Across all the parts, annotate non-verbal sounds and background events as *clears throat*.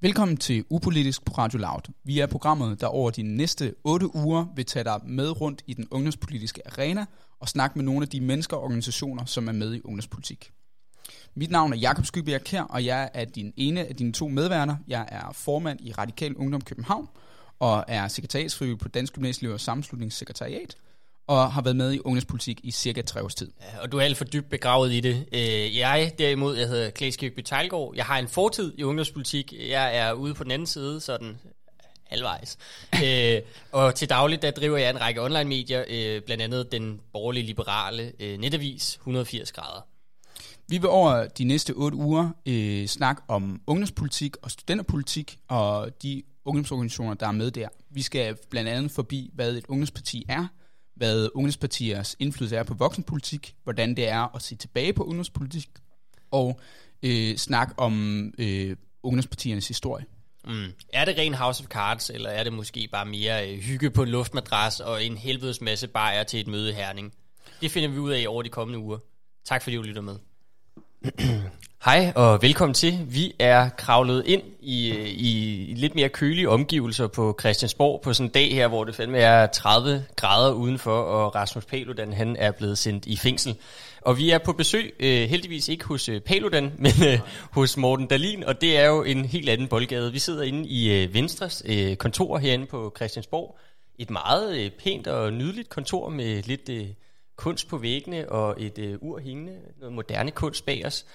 Velkommen til Upolitisk på Radio Loud. Vi er programmet, der over de næste 8 uger vil tage dig med rundt i den ungdomspolitiske arena og snakke med nogle af de mennesker og organisationer, som er med i ungdomspolitik. Mit navn er Jakob Skybjerg Kær, og jeg er din ene af dine to medværter. Jeg er formand i Radikal Ungdom København og er sekretariatsfrivillig på Dansk Gymnasieliv og Sammenslutningssekretariat og har været med i ungdomspolitik i cirka tre års tid. Ja, og du er alt for dybt begravet i det. Øh, jeg derimod, jeg hedder Klaas Kirkby Tejlgaard. Jeg har en fortid i ungdomspolitik. Jeg er ude på den anden side, sådan halvvejs. *laughs* øh, og til dagligt, der driver jeg en række online-medier, øh, blandt andet den borgerlige liberale øh, netavis 180 grader. Vi vil over de næste otte uger øh, snakke om ungdomspolitik og studenterpolitik og de ungdomsorganisationer, der er med der. Vi skal blandt andet forbi, hvad et ungdomsparti er, hvad ungdomspartiers indflydelse er på voksenpolitik, hvordan det er at se tilbage på ungdomspolitik, og øh, snakke om øh, ungdomspartiernes historie. Mm. Er det ren House of Cards, eller er det måske bare mere øh, hygge på en luftmadras og en helvedes masse bajer til et møde i Herning? Det finder vi ud af over de kommende uger. Tak fordi du lytter med. *clears throat* Hej og velkommen til. Vi er kravlet ind i, i lidt mere kølige omgivelser på Christiansborg på sådan en dag her, hvor det fandme er 30 grader udenfor, og Rasmus Paludan han er blevet sendt i fængsel. Og vi er på besøg, øh, heldigvis ikke hos øh, Paludan, *laughs* men øh, hos Morten Dalin, og det er jo en helt anden boldgade. Vi sidder inde i øh, Venstres øh, kontor herinde på Christiansborg. Et meget øh, pænt og nydeligt kontor med lidt øh, kunst på væggene og et øh, ur hængende, noget moderne kunst bag os.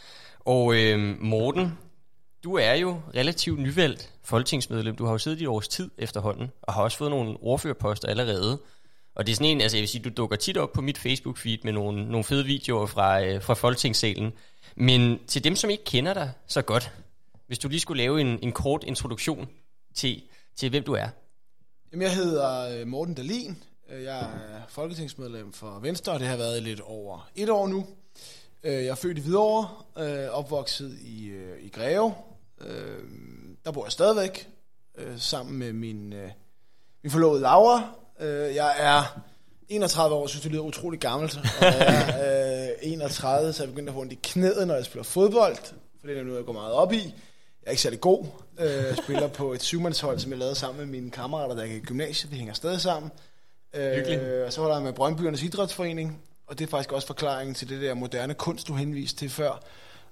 Og øh, Morten, du er jo relativt nyvalgt folketingsmedlem. Du har jo siddet i års tid efterhånden, og har også fået nogle ordførerposter allerede. Og det er sådan en, altså jeg vil sige, du dukker tit op på mit Facebook-feed med nogle, nogle fede videoer fra, øh, fra folketingssalen. Men til dem, som ikke kender dig så godt, hvis du lige skulle lave en, en kort introduktion til, til, hvem du er. Jamen, jeg hedder øh, Morten Dalin. Jeg er folketingsmedlem for Venstre, og det har været lidt over et år nu. Øh, jeg er født i Hvidovre, øh, opvokset i, øh, i Greve. Der bor jeg stadigvæk, sammen med min, min forlovede Laura. Jeg er 31 år, synes det lyder utrolig gammelt. Og jeg er 31, så jeg begynder at få ondt i knæet, når jeg spiller fodbold. For det er noget, jeg går meget op i. Jeg er ikke særlig god. Jeg spiller på et syvmandshold, som jeg lavede sammen med mine kammerater, der gik i gymnasiet. Vi hænger stadig sammen. Hyggeligt. Og så holder jeg med Brøndbyernes Idrætsforening, og det er faktisk også forklaringen til det der moderne kunst, du henviste til før.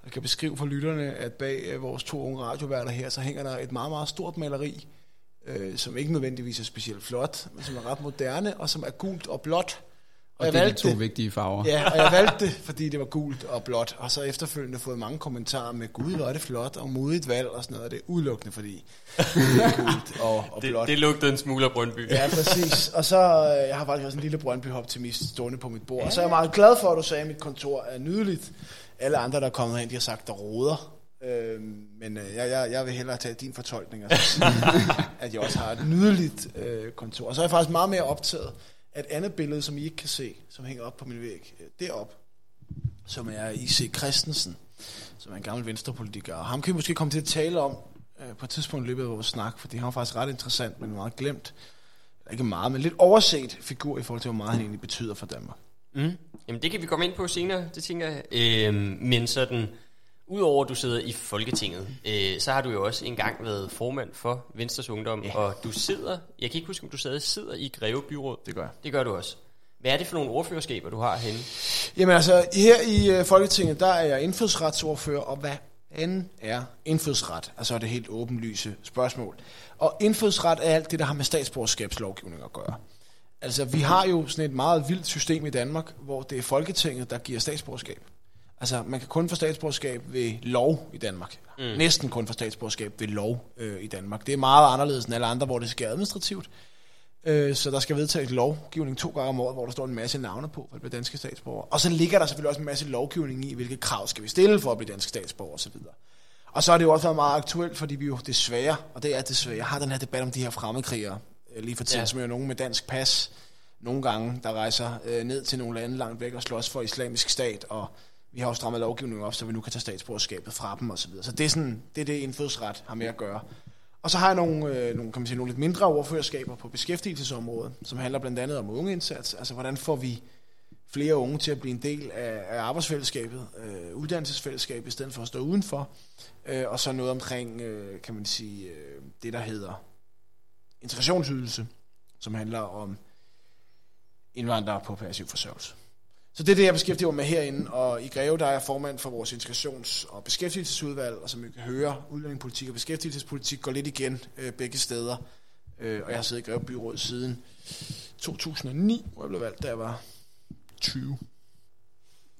Jeg kan beskrive for lytterne, at bag øh, vores to unge radioværter her, så hænger der et meget, meget stort maleri, øh, som ikke nødvendigvis er specielt flot, men som er ret moderne, og som er gult og blåt. Og, og det er de to vigtige farver. Ja, og jeg *laughs* valgte det, fordi det var gult og blåt. Og så efterfølgende fået mange kommentarer med, gud, hvor er det flot og modigt valg og sådan noget. Det er udelukkende, fordi det er gult og, og det, blåt. Det lugtede en smule af Brøndby. Ja, præcis. Og så, øh, jeg har faktisk også en lille Brøndby-optimist stående på mit bord. Og så er jeg meget glad for, at du sagde, at mit kontor er nydeligt. Alle andre, der er kommet hen, de har sagt, der råder. Øhm, men øh, jeg, jeg, jeg vil hellere tage din fortolkning og sige, *laughs* at jeg også har et nydeligt øh, kontor. Og så er jeg faktisk meget mere optaget et andet billede, som I ikke kan se, som hænger op på min væg, øh, derop, som er I.C. Christensen, som er en gammel venstrepolitiker. Og ham kan vi måske komme til at tale om øh, på et tidspunkt i løbet af vores snak, for det har faktisk ret interessant, men meget glemt. Ikke meget, men lidt overset figur i forhold til, hvor meget han egentlig betyder for Danmark. Mm. Jamen det kan vi komme ind på senere, det tænker jeg. Øh, men sådan Udover at du sidder i Folketinget, øh, så har du jo også engang været formand for Venstres Ungdom, ja. og du sidder, jeg kan ikke huske, om du stadig sidder i Greve Byråd. Det gør jeg. Det gør du også. Hvad er det for nogle ordførerskaber, du har henne? Jamen altså, her i uh, Folketinget, der er jeg indfødsretsordfører, og hvad end er indfødsret? Altså det helt åbenlyse spørgsmål. Og indfødsret er alt det, der har med statsborgerskabslovgivning at gøre. Altså, vi har jo sådan et meget vildt system i Danmark, hvor det er Folketinget, der giver statsborgerskab. Altså, man kan kun få statsborgerskab ved lov i Danmark. Mm. Næsten kun få statsborgerskab ved lov øh, i Danmark. Det er meget anderledes end alle andre, hvor det sker administrativt. Øh, så der skal vedtages lovgivning to gange om året, hvor der står en masse navne på for at blive danske statsborger. Og så ligger der selvfølgelig også en masse lovgivning i, hvilke krav skal vi stille for at blive danske statsborger osv. Og så er det jo også været meget aktuelt, fordi vi jo desværre, og det er desværre, jeg har den her debat om de her fremmedkrigere, øh, lige for tiden, ja. som er jo nogen med dansk pas, nogle gange, der rejser øh, ned til nogle lande langt væk og slås for islamisk stat, og vi har jo strammet lovgivningen op, så vi nu kan tage statsborgerskabet fra dem osv. Så, så det er, sådan, det er det, indfødsret har med at gøre. Og så har jeg nogle, øh, nogle, kan man sige, nogle lidt mindre overførerskaber på beskæftigelsesområdet, som handler blandt andet om ungeindsats. Altså, hvordan får vi flere unge til at blive en del af, af arbejdsfællesskabet, øh, uddannelsesfællesskabet, i stedet for at stå udenfor. Øh, og så noget omkring, øh, kan man sige, øh, det der hedder integrationsydelse, som handler om indvandrere på passiv forsørgelse. Så det er det, jeg beskæftiger mig med herinde, og i Greve, der er jeg formand for vores integrations- og beskæftigelsesudvalg, og som I kan høre, udlændingepolitik og beskæftigelsespolitik går lidt igen øh, begge steder. Øh, og jeg har siddet i Greve Byråd siden 2009, hvor jeg blev valgt, da jeg var 20.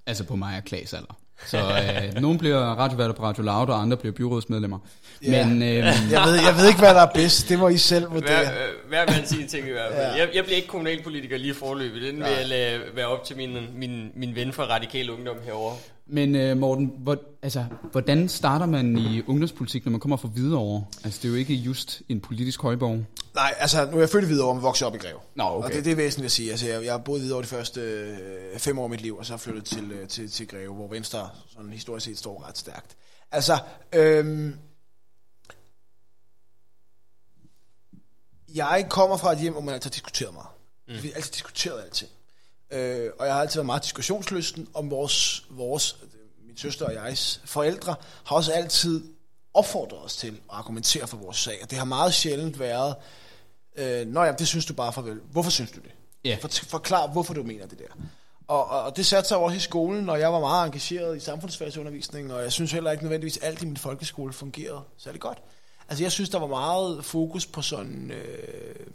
Altså på mig og Klaas alder. Så øh, nogen bliver radioværter på Radio Loud, og andre bliver byrådsmedlemmer. Ja. Men øh, Jeg ved, jeg ved ikke, hvad der er bedst. Det må I selv vurdere. Hver, øh, hver mand sin ting i hvert fald. Ja. Jeg, jeg bliver ikke kommunalpolitiker lige forløbet. Den vil jeg lade være op til min, min, min ven fra Radikal Ungdom herovre. Men øh, Morten, hvor, altså, hvordan starter man i ungdomspolitik, når man kommer fra Hvidovre? Altså, det er jo ikke just en politisk højborg. Nej, altså nu er jeg født videre og vokset op i Greve. Nå, okay. Og det, det er væsentligt at sige. Altså, jeg, jeg har boet videre de første øh, fem år af mit liv, og så flyttet til, øh, til, til Greve, hvor Venstre sådan historisk set står ret stærkt. Altså, øhm, jeg kommer fra et hjem, hvor man altid har diskuteret meget. Mm. Vi har altid diskuteret alting. Øh, og jeg har altid været meget diskussionslysten om vores, vores, min søster og jegs forældre, har også altid opfordret os til at argumentere for vores sag. Og det har meget sjældent været, øh, Nå ja, det synes du bare farvel. Hvorfor synes du det? Ja. For, forklar, hvorfor du mener det der. Og, og, og det satte sig også i skolen, og jeg var meget engageret i samfundsfagsundervisning, og jeg synes heller ikke nødvendigvis, at alt i min folkeskole fungerede særlig godt. Altså jeg synes, der var meget fokus på sådan, øh,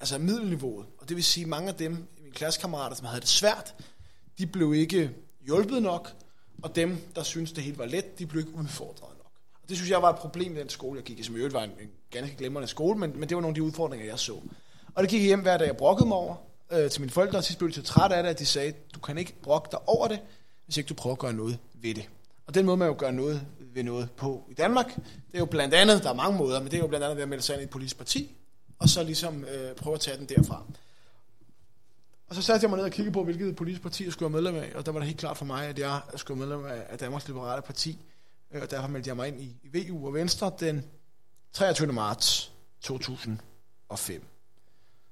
altså middelniveauet. Og det vil sige, mange af dem, klassekammerater, som havde det svært, de blev ikke hjulpet nok, og dem, der synes det hele var let, de blev ikke udfordret nok. Og det synes jeg var et problem i den skole, jeg gik i, som i øvrigt var en, en ganske glemrende skole, men, men det var nogle af de udfordringer, jeg så. Og det gik jeg hjem hver dag, jeg brokkede mig over øh, til mine forældre, og sidst blev de så træt af det, at de sagde, du kan ikke brokke dig over det, hvis ikke du prøver at gøre noget ved det. Og den måde, man jo gør noget ved noget på i Danmark, det er jo blandt andet, der er mange måder, men det er jo blandt andet ved at melde sig ind i et politisk parti, og så ligesom øh, prøve at tage den derfra. Og så satte jeg mig ned og kiggede på, hvilket politisk parti jeg skulle være medlem af, og der var det helt klart for mig, at jeg skulle være medlem af Danmarks Liberale Parti, øh, og derfor meldte jeg mig ind i VU og Venstre den 23. marts 2005.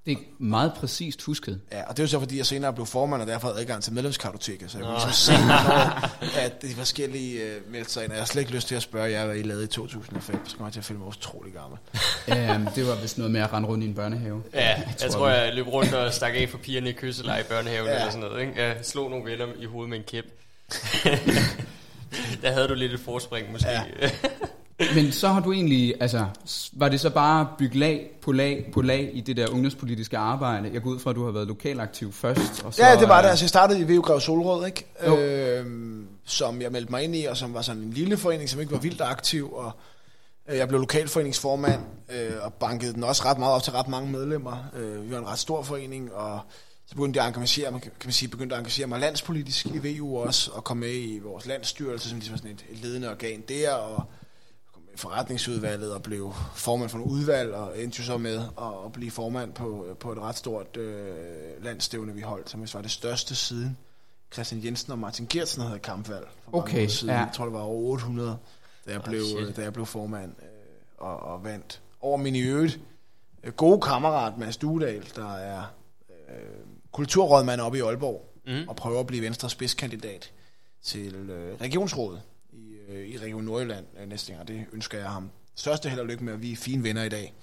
Det er meget præcist husket. Ja, og det er jo så fordi, jeg senere blev formand, og derfor havde adgang til medlemskartoteket, så jeg kunne ligesom se, at de forskellige øh, meldte sig ind. Og jeg har slet ikke lyst til at spørge jer, hvad I lavede i 2005, så kommer jeg til at føle mig utrolig gammel. um, det var vist noget med at rende rundt i en børnehave. Ja, jeg *laughs* tror, tror, jeg løb rundt og stak af for pigerne i kysseleje i børnehaven ja. eller sådan noget. Ikke? Jeg slog nogle venner i hovedet med en kæp. *laughs* Der havde du lidt et forspring måske. Ja. *laughs* Men så har du egentlig, altså, var det så bare bygge lag på lag på lag i det der ungdomspolitiske arbejde? Jeg går ud fra, at du har været lokalaktiv først. Og så, Ja, det var det. øh, Altså, jeg startede i VU Grev Solrød, ikke? Jo. Øhm, som jeg meldte mig ind i, og som var sådan en lille forening, som ikke var vildt aktiv, og øh, jeg blev lokalforeningsformand, øh, og bankede den også ret meget op til ret mange medlemmer. Øh, vi var en ret stor forening, og så begyndte jeg at engagere mig, kan man sige, begyndte at engagere mig landspolitisk i VU også, og kom med i vores landsstyrelse, som ligesom sådan et, et ledende organ der, og forretningsudvalget og blev formand for nogle udvalg, og endte jo så med at, at blive formand på, på et ret stort øh, landstævne, vi holdt, som var det største siden Christian Jensen og Martin Gertsen havde kampvalg for Okay, siden. ja. Jeg tror, det var over 800, da jeg, Ah, blev, shit. da jeg blev formand øh, og, og vandt. Over min i øvrigt øh, gode kammerat Mads Duedal, der er øh, kulturrådmand oppe i Aalborg, Mm. og prøver at blive Venstres spidskandidat til øh, regionsrådet øh, i Region Nordjylland øh, næste gang, og det ønsker jeg ham. Største held og lykke med, at vi er fine venner i dag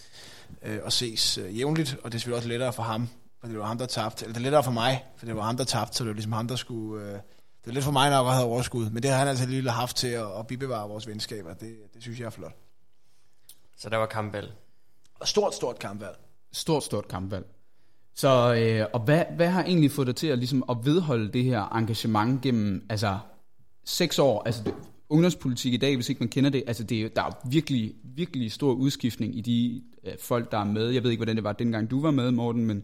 øh, og ses øh, jævnligt, og det er selvfølgelig også lettere for ham, for det var ham, der tabte. Eller det er lettere for mig, for det var ham, der tabte, så det var ligesom ham, der skulle... Øh, det er lidt for mig nok at have overskud, men det har han altså lige haft til at, at bibevare vores venskaber. Det, det synes jeg er flot. Så der var kampvalg. Og stort, stort kampvalg. Stort, stort kampvalg. Så, øh, og hvad, hvad har egentlig fået dig til at, ligesom, at vedholde det her engagement gennem altså, seks år? Altså, ungdomspolitik i dag, hvis ikke man kender det, altså, det er, der er virkelig, virkelig stor udskiftning i de øh, folk, der er med. Jeg ved ikke, hvordan det var dengang du var med, Morten, men,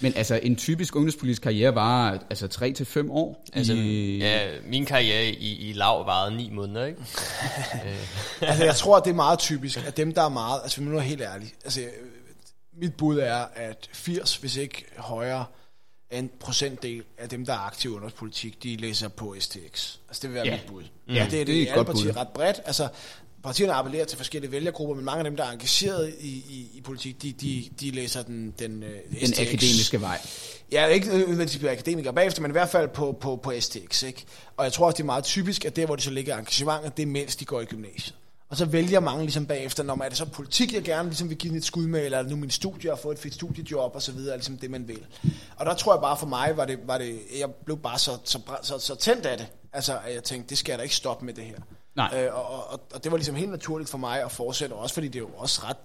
men altså, en typisk ungdomspolitisk karriere var altså, tre til fem år. Altså, i, ja, min karriere i, i lav varede ni måneder, ikke? *laughs* *laughs* Altså, jeg tror, det er meget typisk, at dem, der er meget... Altså, nu er helt ærlig. Altså, øh, mit bud er, at 80, hvis ikke højere, en procentdel af dem, der er aktive i ungdomspolitik, de læser på STX. Altså, det vil være Ja. mit bud. Ja, Ja, det er det det, et er godt alle partier bud. ret bredt. Altså, partierne appellerer til forskellige vælgergrupper, men mange af dem, der er engageret i, i, i politik, de, de, de læser den, den, øh, Den STX. akademiske vej. Ja, ikke nødvendigvis bliver akademikere bagefter, men i hvert fald på, på, på STX. Ikke? Og jeg tror også, det er meget typisk, at der, hvor de så ligger engagementet, det er mens de går i gymnasiet. Og så vælger mange ligesom bagefter, når man er det så politik, jeg gerne ligesom vil give et skud med, eller er nu min studie og få et fedt studiejob og så videre, ligesom det man vil. Og der tror jeg bare for mig, var det, var det jeg blev bare så, så, så, så tændt af det. Altså, at jeg tænkte, det skal jeg da ikke stoppe med det her. Nej. Øh, og, og, og, det var ligesom helt naturligt for mig at fortsætte, også fordi det jo også ret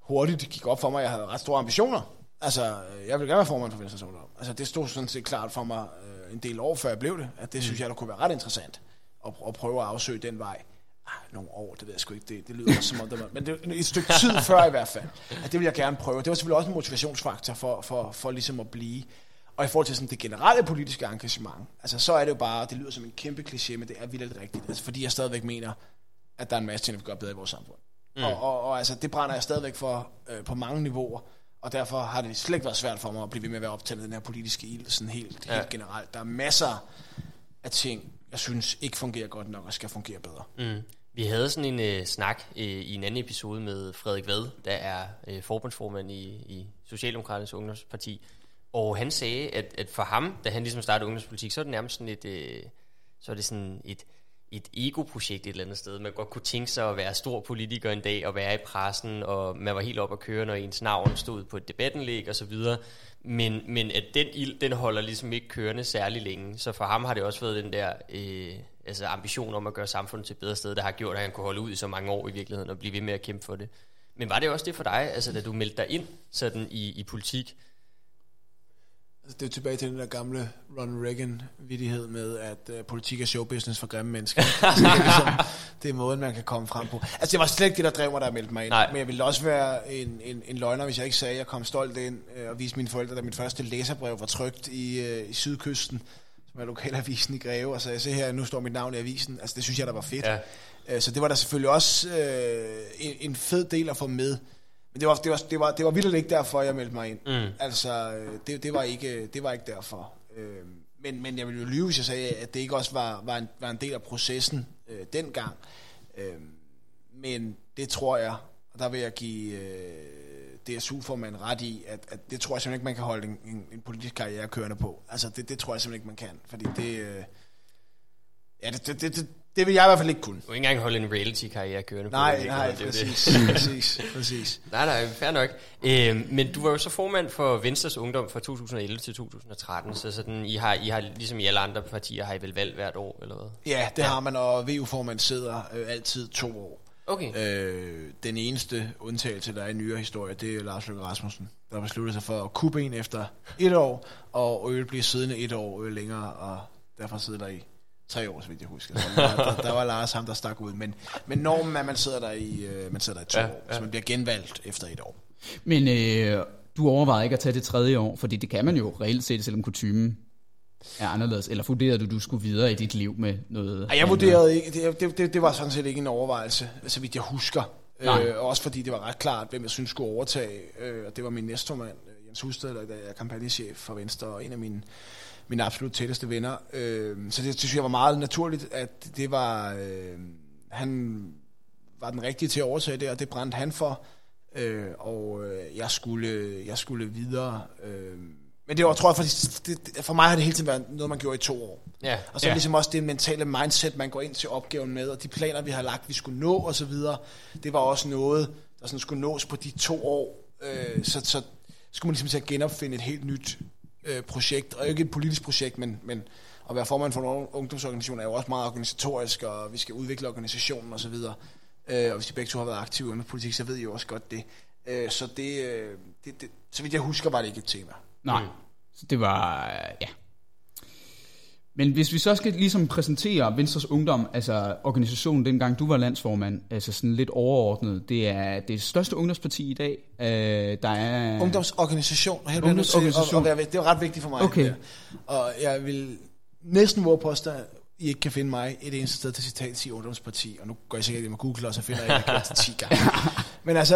hurtigt gik op for mig, at jeg havde ret store ambitioner. Altså, jeg ville gerne være formand for Venstres Ungdom. Altså, det stod sådan set klart for mig øh, en del år, før jeg blev det, at det synes jeg, der kunne være ret interessant at, at prøve at afsøge den vej. Ah, nogle år, det ved jeg sgu ikke, det, det lyder også som om, det var, men det er et stykke tid før i hvert fald, at det vil jeg gerne prøve. Det var selvfølgelig også en motivationsfaktor for, for, for ligesom at blive. Og i forhold til sådan det generelle politiske engagement, altså så er det jo bare, det lyder som en kæmpe kliché, men det er vildt rigtigt. Altså fordi jeg stadigvæk mener, at der er en masse ting, der vi gøre bedre i vores samfund. Mm. Og, og, og altså, det brænder jeg stadigvæk for øh, på mange niveauer, og derfor har det slet ikke været svært for mig at blive ved med at være optaget af den her politiske ild, sådan helt, ja. helt generelt. Der er masser af ting, jeg synes ikke fungerer godt nok og skal fungere bedre. Mm. Vi havde sådan en øh, snak øh, i en anden episode med Frederik Vad, der er øh, forbundsformand i, i Socialdemokraternes Ungdomsparti, og han sagde, at, at for ham, da han ligesom startede ungdomspolitik, så er det nærmest sådan et, øh, så er det sådan et, et ego-projekt et eller andet sted. Man godt kunne tænke sig at være stor politiker en dag, og være i pressen, og man var helt op at køre, når ens navn stod på et debattenlæg og så videre. Men, men at den ild, den holder ligesom ikke kørende særlig længe. Så for ham har det også været den der øh, altså ambition om at gøre samfundet til et bedre sted, der har gjort, at han kunne holde ud i så mange år i virkeligheden, og blive ved med at kæmpe for det. Men var det også det for dig, altså da du meldte dig ind sådan i, i politik? Altså, det er jo tilbage til den der gamle Ronald Reagan-vidighed med, at uh, politik er showbusiness for grimme mennesker. *laughs* altså, det, er ligesom, det er måden, man kan komme frem på. Altså, det var slet ikke det, der drev mig, der meldte mig ind. Nej. Men jeg ville også være en, en, en løgner, hvis jeg ikke sagde, at jeg kom stolt ind uh, og viste mine forældre, da mit første læserbrev var trygt i, uh, i Sydkysten, som er lokalavisen i Greve, og så jeg se her, nu står mit navn i avisen. Altså, det synes jeg, der var fedt. Ja. Uh, så det var der selvfølgelig også uh, en, en fed del at få med. Men det var, det var, det var, det var vildt ikke derfor, jeg meldte mig ind. Mm. Altså, øh, det, det, var ikke, det var ikke derfor. Øh, men, men jeg ville jo lyve, hvis jeg sagde, at det ikke også var, var, en, var en del af processen øh, dengang. Øh, men det tror jeg, og der vil jeg give øh, DSU-formanden ret i, at, at det tror jeg simpelthen ikke, man kan holde en, en, en politisk karriere kørende på. Altså, det, det tror jeg simpelthen ikke, man kan. Fordi det... Øh, ja, det, det, det, det, det vil jeg i hvert fald ikke kunne. Du kan ikke engang holde en reality-karriere kørende på. Nej, det, nej, det er jo det. præcis, *laughs* præcis, præcis. Nej, nej, fair nok. Øh, men du var jo så formand for Venstres Ungdom fra 2011 til 2013, så sådan, I har, I har ligesom i alle andre partier, har I vel valgt hvert år, eller hvad? Ja, det har man, og VU-formand sidder øh, altid to år. Okay. Øh, den eneste undtagelse, der er i nyere historie, det er Lars Løkke Rasmussen, der besluttede sig for at kuppe en efter et år, og øl blive siddende et år øh, længere, og derfor sidder der i tre år, så vidt jeg husker. Så der, der, der var Lars ham, der stak ud. Men, men normen er, at man sidder der i, øh, man sidder der i to Ja, år, ja. så man bliver genvalgt efter et år. Men øh, du overvejede ikke at tage det tredje år, fordi det kan man jo reelt set, selvom kutumen er anderledes. Eller vurderede du, du skulle videre i dit liv med noget? Ej, jeg vurderede ikke, det, det, det, det var sådan set ikke en overvejelse, så vidt jeg husker. Nej. Øh, også fordi det var ret klart, hvem jeg synes skulle overtage. Øh, og det var min næstformand, øh, Jens Husted, der er kampagnechef for Venstre, og en af mine, mine absolut tætteste venner. Øh, så det, det synes jeg var meget naturligt, at det var... Øh, han var den rigtige til at overtage det, og det brændte han for. Øh, og øh, jeg, skulle, jeg skulle videre. Øh, men det var, tror jeg, for, det, for mig har det hele tiden været noget, man gjorde i to år. Ja. Og så ja. ligesom også det mentale mindset, man går ind til opgaven med, og de planer, vi har lagt, vi skulle nå og så videre, det var også noget, der sådan skulle nås på de to år. Øh, så, så skulle man ligesom til at genopfinde et helt nyt øh, projekt, og ikke et politisk projekt, men, men at være formand for en ungdomsorganisation er jo også meget organisatorisk, og vi skal udvikle organisationen og så videre. Øh, og hvis de begge to har været aktive i politik, så ved I jo også godt det. Øh, så det, øh, det, det, så vidt jeg husker, var det ikke et tema. Nej, så det var, ja. Men hvis vi så skal ligesom præsentere Venstres Ungdom, altså organisationen dengang du var landsformand, altså sådan lidt overordnet, det er det største ungdomsparti i dag. Øh, der er... Ungdomsorganisation, og her bliver nødt til at, Ungdomsorganisation. at være, det er ret vigtigt for mig. Okay. Og jeg vil næsten våge påstå, I ikke kan finde mig et eneste sted til citat sige ungdomsparti, og nu går jeg sikkert ind med Google, og så finder jeg, at jeg det 10 gange. *laughs* Men altså,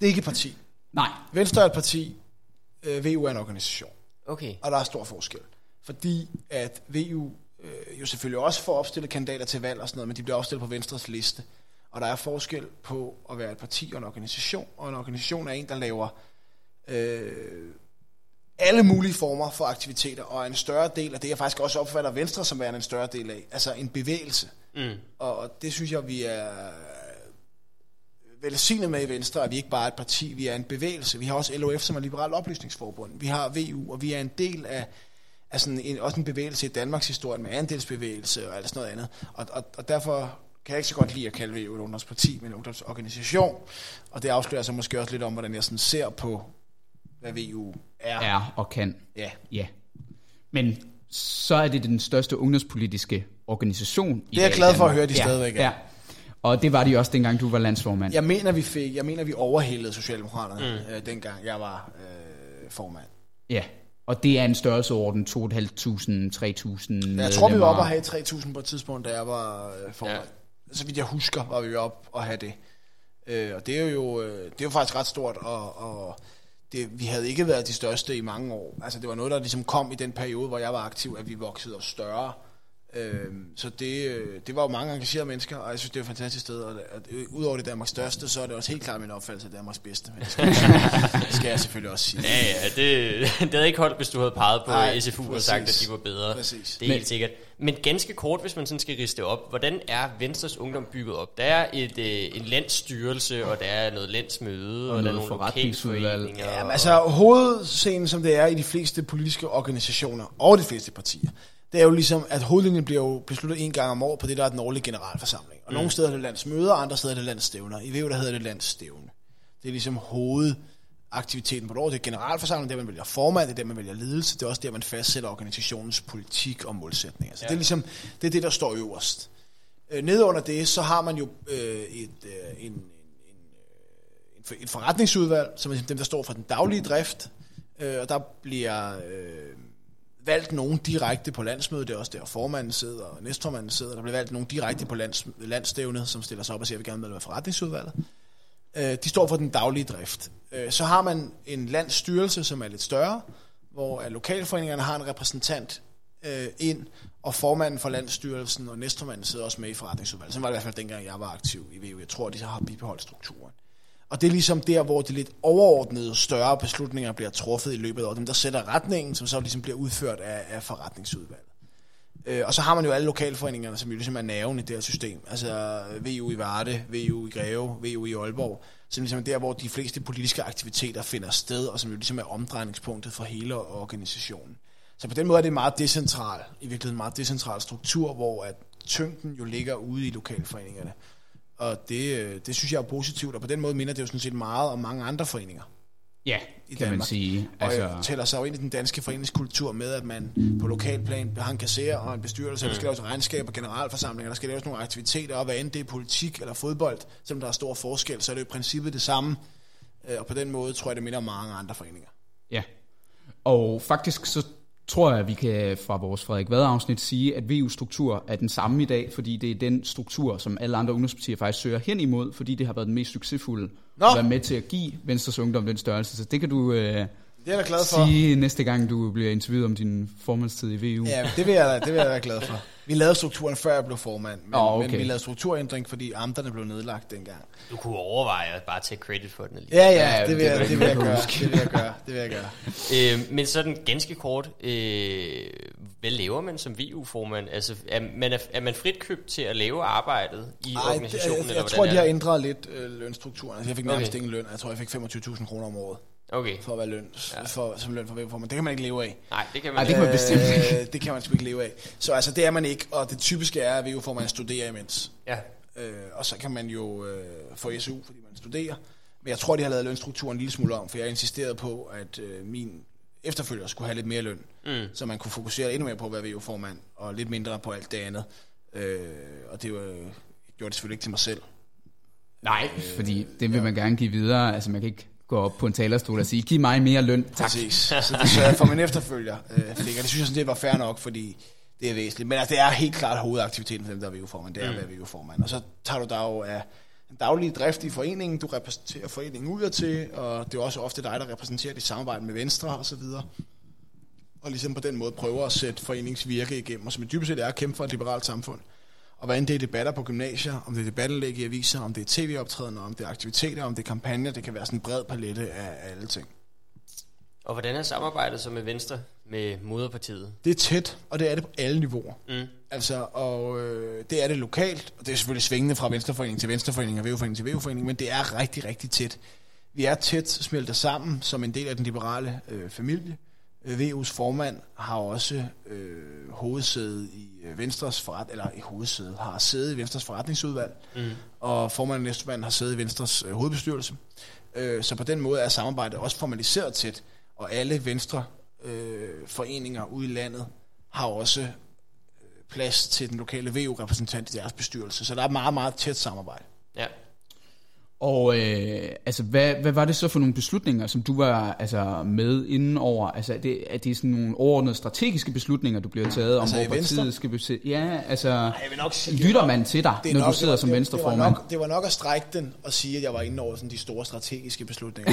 det er ikke et parti. Nej, Venstre er et parti, øh, VU er en organisation, Okay. og der er stor forskel. Fordi at VU øh, jo selvfølgelig også får opstillet kandidater til valg og sådan noget, men de bliver opstillet på Venstres liste. Og der er forskel på at være et parti og en organisation, og en organisation er en, der laver øh, alle mulige former for aktiviteter, og en større del af det, jeg faktisk også opfatter Venstre som værende en større del af, altså en bevægelse. Mm. Og det synes jeg, vi er velsignet med i Venstre, at vi ikke bare er et parti, vi er en bevægelse. Vi har også LOF, som er Liberal Oplysningsforbund. Vi har VU, og vi er en del af, af sådan en, også en bevægelse i Danmarks historie med andelsbevægelse og alt sådan noget andet. Og, og, og derfor kan jeg ikke så godt lide at kalde VU et ungdomsparti, men en ungdomsorganisation. Og det afslører så måske også lidt om, hvordan jeg sådan ser på, hvad VU er. Er og kan. Ja. Ja. Men så er det den største ungdomspolitiske organisation i Det er jeg glad for at høre, de stadigvæk er. Ja. Og det var de også dengang, du var landsformand. Jeg mener, vi fik, jeg mener, vi overhældede Socialdemokraterne, mm. øh, dengang jeg var øh, formand. Ja. Og det er en størrelseorden 2.500, 3.000 Jeg tror, vi var oppe at have 3.000 på et tidspunkt, da jeg var øh, formand. Ja. Så vidt jeg husker, var vi oppe at have det. Øh, og det er jo, øh, det er jo faktisk ret stort, og, og det, vi havde ikke været de største i mange år. Altså det var noget, der ligesom kom i den periode, hvor jeg var aktiv, at vi voksede os større. Øh, så det, øh, det var jo mange engagerede mennesker, og jeg synes, det er et fantastisk sted. Og, og udover det Danmarks største, så er det også helt klart min opfattelse af Danmarks bedste. Men det skal, *laughs* det skal jeg selvfølgelig også sige. Ja, ja, det, det havde ikke holdt, hvis du havde peget på Nej, SFU og præcis. sagt, at de var bedre. Præcis. Det er helt sikkert. Men ganske kort, hvis man sådan skal riste op, hvordan er Venstres Ungdom bygget op? Der er et, øh, en landsstyrelse, og der er noget landsmøde, og, og der er nogle forretningsudvalg. Jamen, og- altså hovedscenen, som det er i de fleste politiske organisationer, og de fleste partier, det er jo ligesom, at hovedlinjen bliver jo besluttet en gang om året på det, der er den årlige generalforsamling. Og mm. nogle steder er det landsmøder, og andre steder er det landsstævner. I VU, der hedder det landsstævne. Det er ligesom hovedaktiviteten på et år. Det er generalforsamling, det er, man vælger formand, det er der, man vælger ledelse, det er også der, man fastsætter organisationens politik og målsætninger. Så ja. det er ligesom, det er det, der står øverst. Øh, nede under det, så har man jo øh, et, øh, en, en, en, øh, en, for- et forretningsudvalg, som er ligesom dem, der står for den daglige drift, øh, og der bliver øh, valgt nogen direkte på landsmødet, det er også der formanden sidder og næstformanden sidder, der bliver valgt nogen direkte på lands, landstævnet, som stiller sig op og siger, at vi gerne vil være forretningsudvalget. Øh, de står for den daglige drift. Øh, så har man en landsstyrelse, som er lidt større, hvor lokalforeningerne har en repræsentant øh, ind, og formanden for landsstyrelsen og næstformanden sidder også med i forretningsudvalget. Sådan var det i hvert fald dengang, jeg var aktiv i VU. Jeg tror, de har bibeholdt strukturen. Og det er ligesom der, hvor de lidt overordnede, større beslutninger bliver truffet i løbet af året. Dem, der sætter retningen, som så ligesom bliver udført af, af forretningsudvalget. Øh, og så har man jo alle lokalforeningerne, som jo ligesom er naven i det her system. Altså VU i Varde, VU i Greve, VU i Aalborg. Som ligesom er der, hvor de fleste politiske aktiviteter finder sted, og som jo ligesom er omdrejningspunktet for hele organisationen. Så på den måde er det en meget decentral, i virkeligheden en meget decentral struktur, hvor at tyngden jo ligger ude i lokalforeningerne. Og det, øh, det synes jeg er positivt, og på den måde minder det jo sådan set meget om mange andre foreninger. Ja, I kan man Danmark. sige. Og Altså, altså, tæller sig jo ind i den danske foreningskultur med, at man på lokalplan har en kasserer og en bestyrelse, der skal laves regnskab og generalforsamlinger, der skal laves nogle aktiviteter, og hvad end det er politik eller fodbold, selvom der er stor forskel, så er det jo i princippet det samme. Øh, Og på den måde tror jeg, det minder om mange andre foreninger. ja. Og faktisk så tror jeg, at vi kan fra vores Frederik Vad afsnit sige, at VU-struktur er den samme i dag, fordi det er den struktur, som alle andre ungdomspartier faktisk søger hen imod, fordi det har været den mest succesfulde Nå. at være med til at give Venstres Ungdom den størrelse. Så det kan du øh, Det er jeg glad for. sige næste gang, du bliver interviewet om din formandstid i VU. Ja, det vil, jeg, det vil jeg være glad for. Vi lavede strukturen, før jeg blev formand, men, Åh, okay. men vi lavede strukturændring, fordi amterne blev nedlagt dengang. Du kunne overveje at bare tage credit for den alligevel. Ja, Ja, det vil, det jeg, vil det vil jeg jeg gøre. Det vil jeg gøre. Det vil jeg gøre. *laughs* Øh, men sådan ganske kort, øh, hvad laver man som VU-formand? Altså, er man, er, er man frit købt til at lave arbejdet i Ej, det, organisationen? jeg, jeg, eller jeg tror, de har det? ændret lidt øh, lønstrukturen. Altså, jeg fik nærmest Okay. ingen løn, jeg tror, jeg fik 25.000 kroner om året Okay, for at være løn, ja. for, som løn for VU-formand. Det kan man ikke leve af. nej, det kan Ej, man det kan man bestemt ikke. Øh, *laughs* det kan man sgu ikke leve af. Så altså, det er man ikke, og det typiske er, at VU-formand studerer imens. Ja, Øh, og så kan man jo øh, få SU, fordi man studerer. Men jeg tror, de har lavet lønstrukturen en lille smule om, for jeg insisterede på, at øh, min efterfølger skulle have lidt mere løn, mm. så man kunne fokusere endnu mere på at være VU-formand, og lidt mindre på alt det andet. Øh, og det var, jeg gjorde det selvfølgelig ikke til mig selv. Nej, fordi det vil man gerne give videre. Altså man kan ikke gå op på en talerstol og sige, giv mig mere løn. Tak. Præcis. Så det sørger for min efterfølger. Øh, fik, og det synes jeg sådan, det var fair nok, fordi det er væsentligt. Men altså, det er helt klart hovedaktiviteten for dem, der er VU-formand. Det er at være VU-formand. Og så tager du dig jo af en daglig drift i foreningen. Du repræsenterer foreningen udadtil, og det er også ofte dig, der repræsenterer dit samarbejde med Venstre og så videre. og ligesom på den måde prøver at sætte foreningsvirke igennem, og som dybest set er at kæmpe for et liberalt samfund. Og hvad end det er debatter på gymnasier, om det er debattenlæg i aviser, om det er tv-optrædener, om det er aktiviteter, om det er kampagner, det kan være sådan en bred palette af, alle ting. Og hvordan er samarbejdet så med Venstre, med moderpartiet? Det er tæt, og det er det på alle niveauer. Mm. Altså, og øh, det er det lokalt, og det er selvfølgelig svingende fra Venstreforening til Venstreforening og VU-forening til VU-forening, men det er rigtig, rigtig tæt. Vi er tæt smeltet sammen som en del af den liberale øh, familie. VU's formand har også øh, hovedsæde i øh, Venstres forret, eller i hovedsæde, har sæde i Venstres forretningsudvalg, mm. og formanden og næstformanden har sæde i Venstres øh, hovedbestyrelse. Øh, så på den måde er samarbejdet også formaliseret tæt, og alle Venstre øh, foreninger ude i landet har også øh, plads til den lokale VU-repræsentant i deres bestyrelse. Så der er meget, meget tæt samarbejde. Ja. Og øh, altså, hvad, hvad var det så for nogle beslutninger, som du var altså, med inden over? Altså, er det, er det sådan nogle overordnede strategiske beslutninger, du bliver taget om, Altså hvor partiet skal besætte? Ja, altså, vil nok sige, lytter man til dig, når nok- du sidder det var- som det- venstreformand? Det var, nok, det var nok at strække den og sige, at jeg var inde over sådan de store strategiske beslutninger.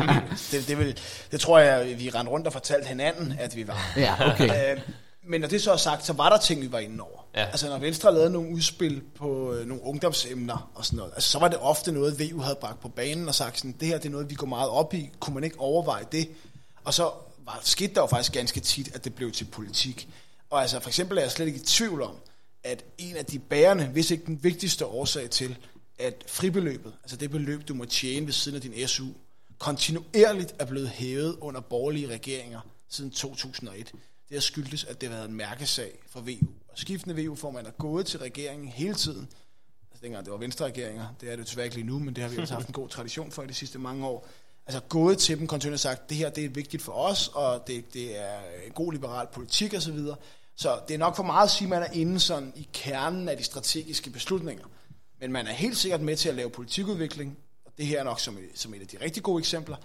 *laughs* det, det, vil, det tror jeg, vi rendte rundt og fortalte hinanden, at vi var. Ja, okay. Øh, men når det så er sagt, så var der ting, vi var inde over. Ja. Altså når Venstre lavede nogle udspil på øh, nogle ungdomsemner og sådan noget, altså, så var det ofte noget, VU havde bragt på banen og sagt sådan, det her det er noget, vi går meget op i, kunne man ikke overveje det? Og så var, skete der jo faktisk ganske tit, at det blev til politik. Og altså for eksempel er jeg slet ikke i tvivl om, at en af de bærende, hvis ikke den vigtigste årsag til, at fribeløbet, altså det beløb, du må tjene ved siden af din SU, kontinuerligt er blevet hævet under borgerlige regeringer siden 2001. Det har skyldtes, at det har været en mærkesag for VU. Og skiftende VU-formand er gået til regeringen hele tiden. Altså dengang det var venstre-regeringer, det er det desværre ikke lige nu, men det har vi også haft en god tradition for i de sidste mange år. Altså gået til dem kontinuerligt og sagt, det her det er vigtigt for os, og det, det er en god liberal politik osv. Så, videre. så det er nok for meget at sige, at man er inde sådan i kernen af de strategiske beslutninger. Men man er helt sikkert med til at lave politikudvikling, og det her er nok som et, som et af de rigtig gode eksempler.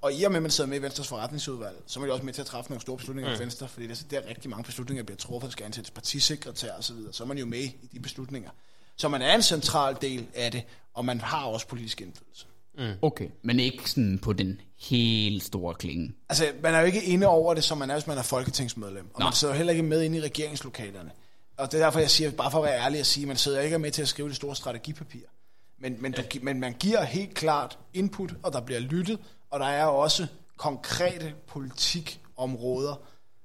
Og i og med, at man sidder med i Venstres forretningsudvalg, så er man jo også med til at træffe nogle store beslutninger mm. i Venstre, fordi det er, der rigtig mange beslutninger, der bliver truffet, der skal ansættes partisekretær osv., så, videre. så er man jo med i de beslutninger. Så man er en central del af det, og man har også politisk indflydelse. Okay, men ikke sådan på den helt store klinge. Altså, man er jo ikke inde over det, som man er, hvis man er folketingsmedlem. Og Nå. man sidder jo heller ikke med inde i regeringslokalerne. Og det er derfor, jeg siger, bare for at være ærlig at sige, at man sidder ikke med til at skrive det store strategipapir. Men, men, du, men man giver helt klart input, og der bliver lyttet, og der er også konkrete politikområder,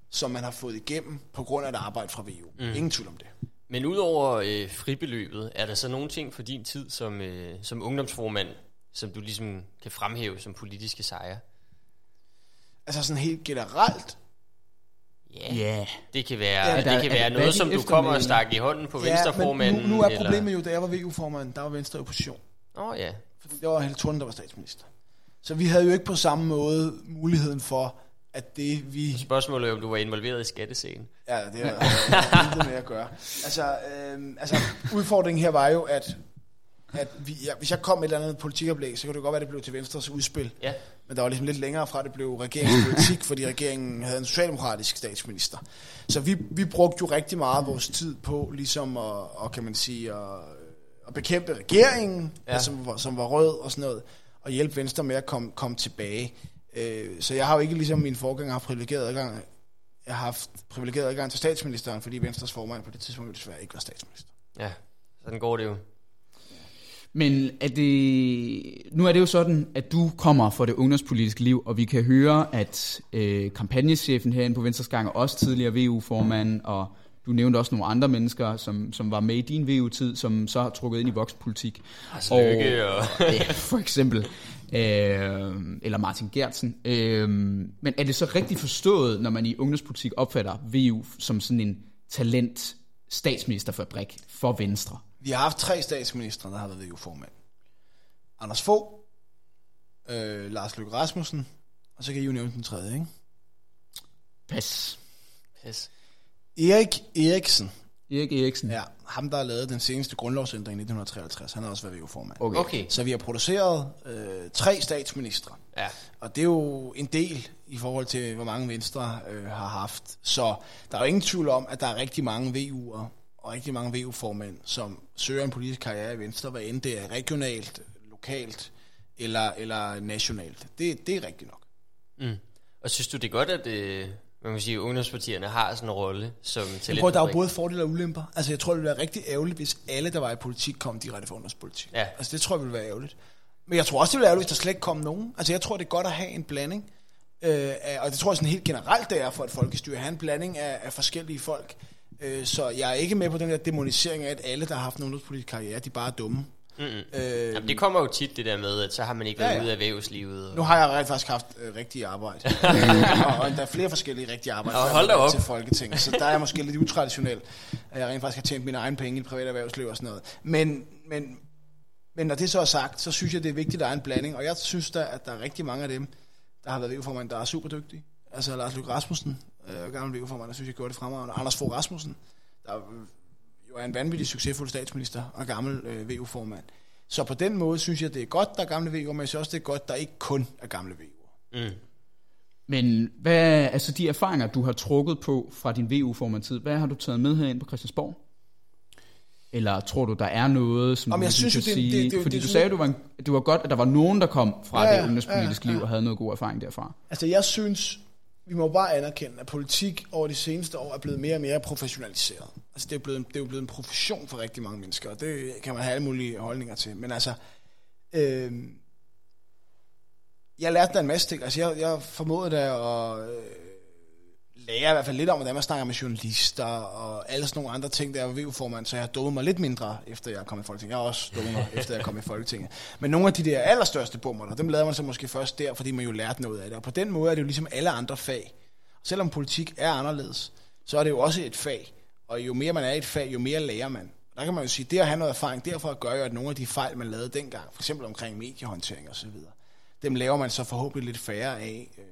som man har fået igennem på grund af et arbejde fra VU. Mm. Ingen tvivl om det. Men udover øh, fribeløbet, er der så nogle ting for din tid som, øh, som ungdomsformand, som du ligesom kan fremhæve som politiske sejre? Altså sådan helt generelt, Ja, Ja. det kan være, Ja, der- det kan være noget, som du kommer og stak i hånden på ja, venstreformanden. nu, nu er eller- problemet jo, da jeg var VU-formand, der var Venstre i opposition. Åh oh, ja, Fordi det var Helle Thorning, der var statsminister. Så vi havde jo ikke på samme måde muligheden for, at det vi... spørgsmålet er, om du var involveret i skattesagen. Ja, det har intet med at gøre. Altså, øh, altså, udfordringen her var jo, at, at vi, ja, hvis jeg kom med et eller andet politikoplæg, så kunne det godt være, at det blev til Venstres udspil. Ja, Men der var ligesom lidt længere fra, at det blev regeringspolitik, fordi regeringen havde en socialdemokratisk statsminister. Så vi, vi brugte jo rigtig meget af vores tid på ligesom at, og kan man sige, at, at bekæmpe regeringen, Ja. som, som var rød og sådan noget, og hjælpe Venstre med at komme, komme tilbage. Øh, så jeg har jo ikke ligesom min forgænger haft privilegeret adgang. Jeg har haft privilegeret adgang til statsministeren, fordi Venstres formand på det tidspunkt desværre ikke var statsminister. ja, sådan går det jo. Men er det, nu er det jo sådan, at du kommer fra det ungdomspolitiske liv, og vi kan høre, at øh, kampagnechefen herinde på Venstres Gang er også tidligere VU-formand, og du nævnte også nogle andre mennesker, som, som var med i din VU-tid, som så har trukket ind i voksenpolitik. Altså, Lykke og... *laughs* ja, for eksempel. Øh, eller Martin Gertsen. Øh, men er det så rigtigt forstået, når man i ungdomspolitik opfatter VU som sådan en talent statsministerfabrik for Venstre? Vi har haft tre statsministre, der har været EU-formand. Anders Fogh, øh, Lars Løkke Rasmussen, og så kan I jo nævne den tredje, ikke? Pas. Yes. Erik Eriksen, Erik Eriksen. ja, ham der har lavet den seneste grundlovsændring i 1953, han har også været EU-formand. Okay. Okay, Så vi har produceret øh, tre statsministre, ja. og det er jo en del i forhold til, hvor mange Venstre øh, har haft. Så der er jo ingen tvivl om, at der er rigtig mange VU'er og rigtig mange VU-formænd, som søger en politisk karriere i Venstre, hvad end det er regionalt, lokalt eller, eller nationalt. Det, det er rigtigt nok. Mm. Og synes du, det er godt, at øh, man kan sige, at ungdomspartierne har sådan en rolle som Jeg tror, der er jo både fordele og ulemper. Altså, jeg tror, det ville være rigtig ærgerligt, hvis alle, der var i politik, kom direkte fra ungdomspolitik. Ja. Altså, det tror jeg ville være ærgerligt. Men jeg tror også, det ville være ærgerligt, hvis der slet ikke kom nogen. Altså, jeg tror, det er godt at have en blanding. Øh, og det tror jeg sådan helt generelt, det er for et folkestyre. At have en blanding af, af forskellige folk. Øh, så jeg er ikke med på den der demonisering af, at alle, der har haft en ungdomspolitisk karriere, de bare er dumme. Mm-mm. Øh, Jamen, det kommer jo tit det der med, at så har man ikke været Ja, ja. ude af erhvervslivet. Og... Nu har jeg rent faktisk haft øh, rigtige arbejde. øh, *laughs* og, og der er flere forskellige rigtige arbejde. Nå, hold da op. Til Folketinget. Så der er jeg måske lidt utraditionel. At jeg rent faktisk har tjent mine egne penge i det private erhvervsliv og sådan noget. Men, men, men når det så er sagt, så synes jeg, det er vigtigt, at der er en blanding. Og jeg synes da, at der er rigtig mange af dem, der har været VU-formand, der er super dygtige. Altså Lars Løkke Rasmussen, øh, gammel VU-formand, der synes jeg gjorde det fremragende. Anders Fogh Rasmussen, der jo er en vanvittig succesfuld statsminister og gammel øh, VU-formand. Så på den måde synes jeg, det er godt, der er gamle VU'er, men jeg synes også, det er godt, der ikke kun er gamle VU'er. Mm. Men hvad, altså de erfaringer, du har trukket på fra din VU-formandtid, hvad har du taget med herind på Christiansborg? Eller tror du, der er noget, som Jamen, du jeg ligesom synes kan det- sige? det- det- fordi det du sagde, at du var, en, det var godt, at der var nogen, der kom fra Ja, ja, ja, det ungdomspolitiske ja, liv ja. og havde noget god erfaring derfra. Altså, jeg synes, vi må bare anerkende, at politik over de seneste år er blevet mere og mere professionaliseret. Altså, det er, blevet, det er jo blevet en profession for rigtig mange mennesker, og det kan man have alle mulige holdninger til. Men altså, øh, jeg lærte da en masse ting. Altså, jeg, jeg formåede da at øh, lærer i hvert fald lidt om, hvordan man snakker med journalister og alle sådan nogle andre ting, der er VU-formand, så jeg har dummet mig lidt mindre, efter jeg kom i Folketinget. Jeg har også dummet mig, efter jeg kom i Folketinget. Men nogle af de der allerstørste bummer, dem lavede man så måske først der, fordi man jo lærte noget af det. Og på den måde er det jo ligesom alle andre fag. Selvom politik er anderledes, så er det jo også et fag. Og jo mere man er i et fag, jo mere lærer man. Der kan man jo sige, det at have noget erfaring derfor gør jo, at nogle af de fejl, man lavede dengang, for eksempel omkring mediehåndtering osv., dem laver man så forhåbentlig lidt færre af øh,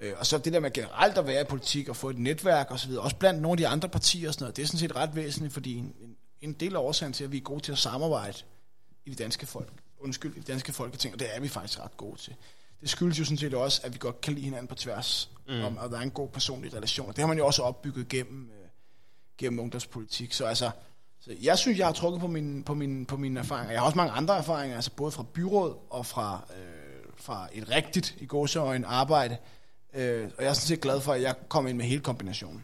øh, og så det der med generelt at være i politik og få et netværk osv., også blandt nogle af de andre partier og sådan noget, det er sådan set ret væsentligt, fordi en, en- en del af årsagen til, at vi er gode til at samarbejde i det danske folk, undskyld, i det danske folketing, og det er vi faktisk ret gode til. Det skyldes jo sådan set også, at vi godt kan lide hinanden på tværs, mm. om at er en god personlig relation. Og det har man jo også opbygget gennem, øh, gennem ungdomspolitik. Så altså, så jeg synes, jeg har trukket på mine, på, mine, på mine erfaringer. Jeg har også mange andre erfaringer, altså både fra byråd og fra, øh, fra et rigtigt i gåseøjne arbejde. Øh, og jeg er sådan set glad for, at jeg kom ind med hele kombinationen.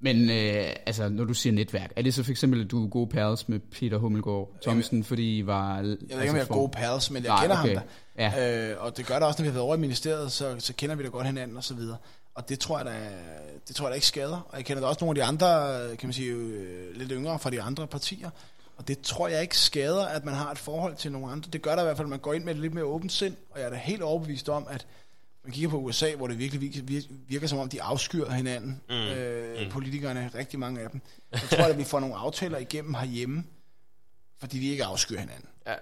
Men øh, altså, når du siger netværk, er det så for eksempel, at du er gode pals med Peter Hummelgaard Thomsen, fordi I var... Jeg ved ikke, om jeg er gode pals, men jeg Nej, kender okay. ham da. Ja. Øh, og det gør det også, når vi har været over i ministeriet, så, så kender vi da godt hinanden og så videre. Og det tror jeg da, det tror jeg da ikke skader. Og jeg kender da også nogle af de andre, kan man sige, øh, lidt yngre fra de andre partier. Og det tror jeg ikke skader, at man har et forhold til nogle andre. Det gør der i hvert fald, at man går ind med et lidt mere åbent sind. Og jeg er da helt overbevist om, at man kigger på USA, hvor det virkelig virker, virker, som om, de afskyr hinanden, mm. Øh, mm. politikerne, rigtig mange af dem. Så tror jeg, at vi får nogle aftaler igennem herhjemme, fordi vi ikke afskyr hinanden. Ja.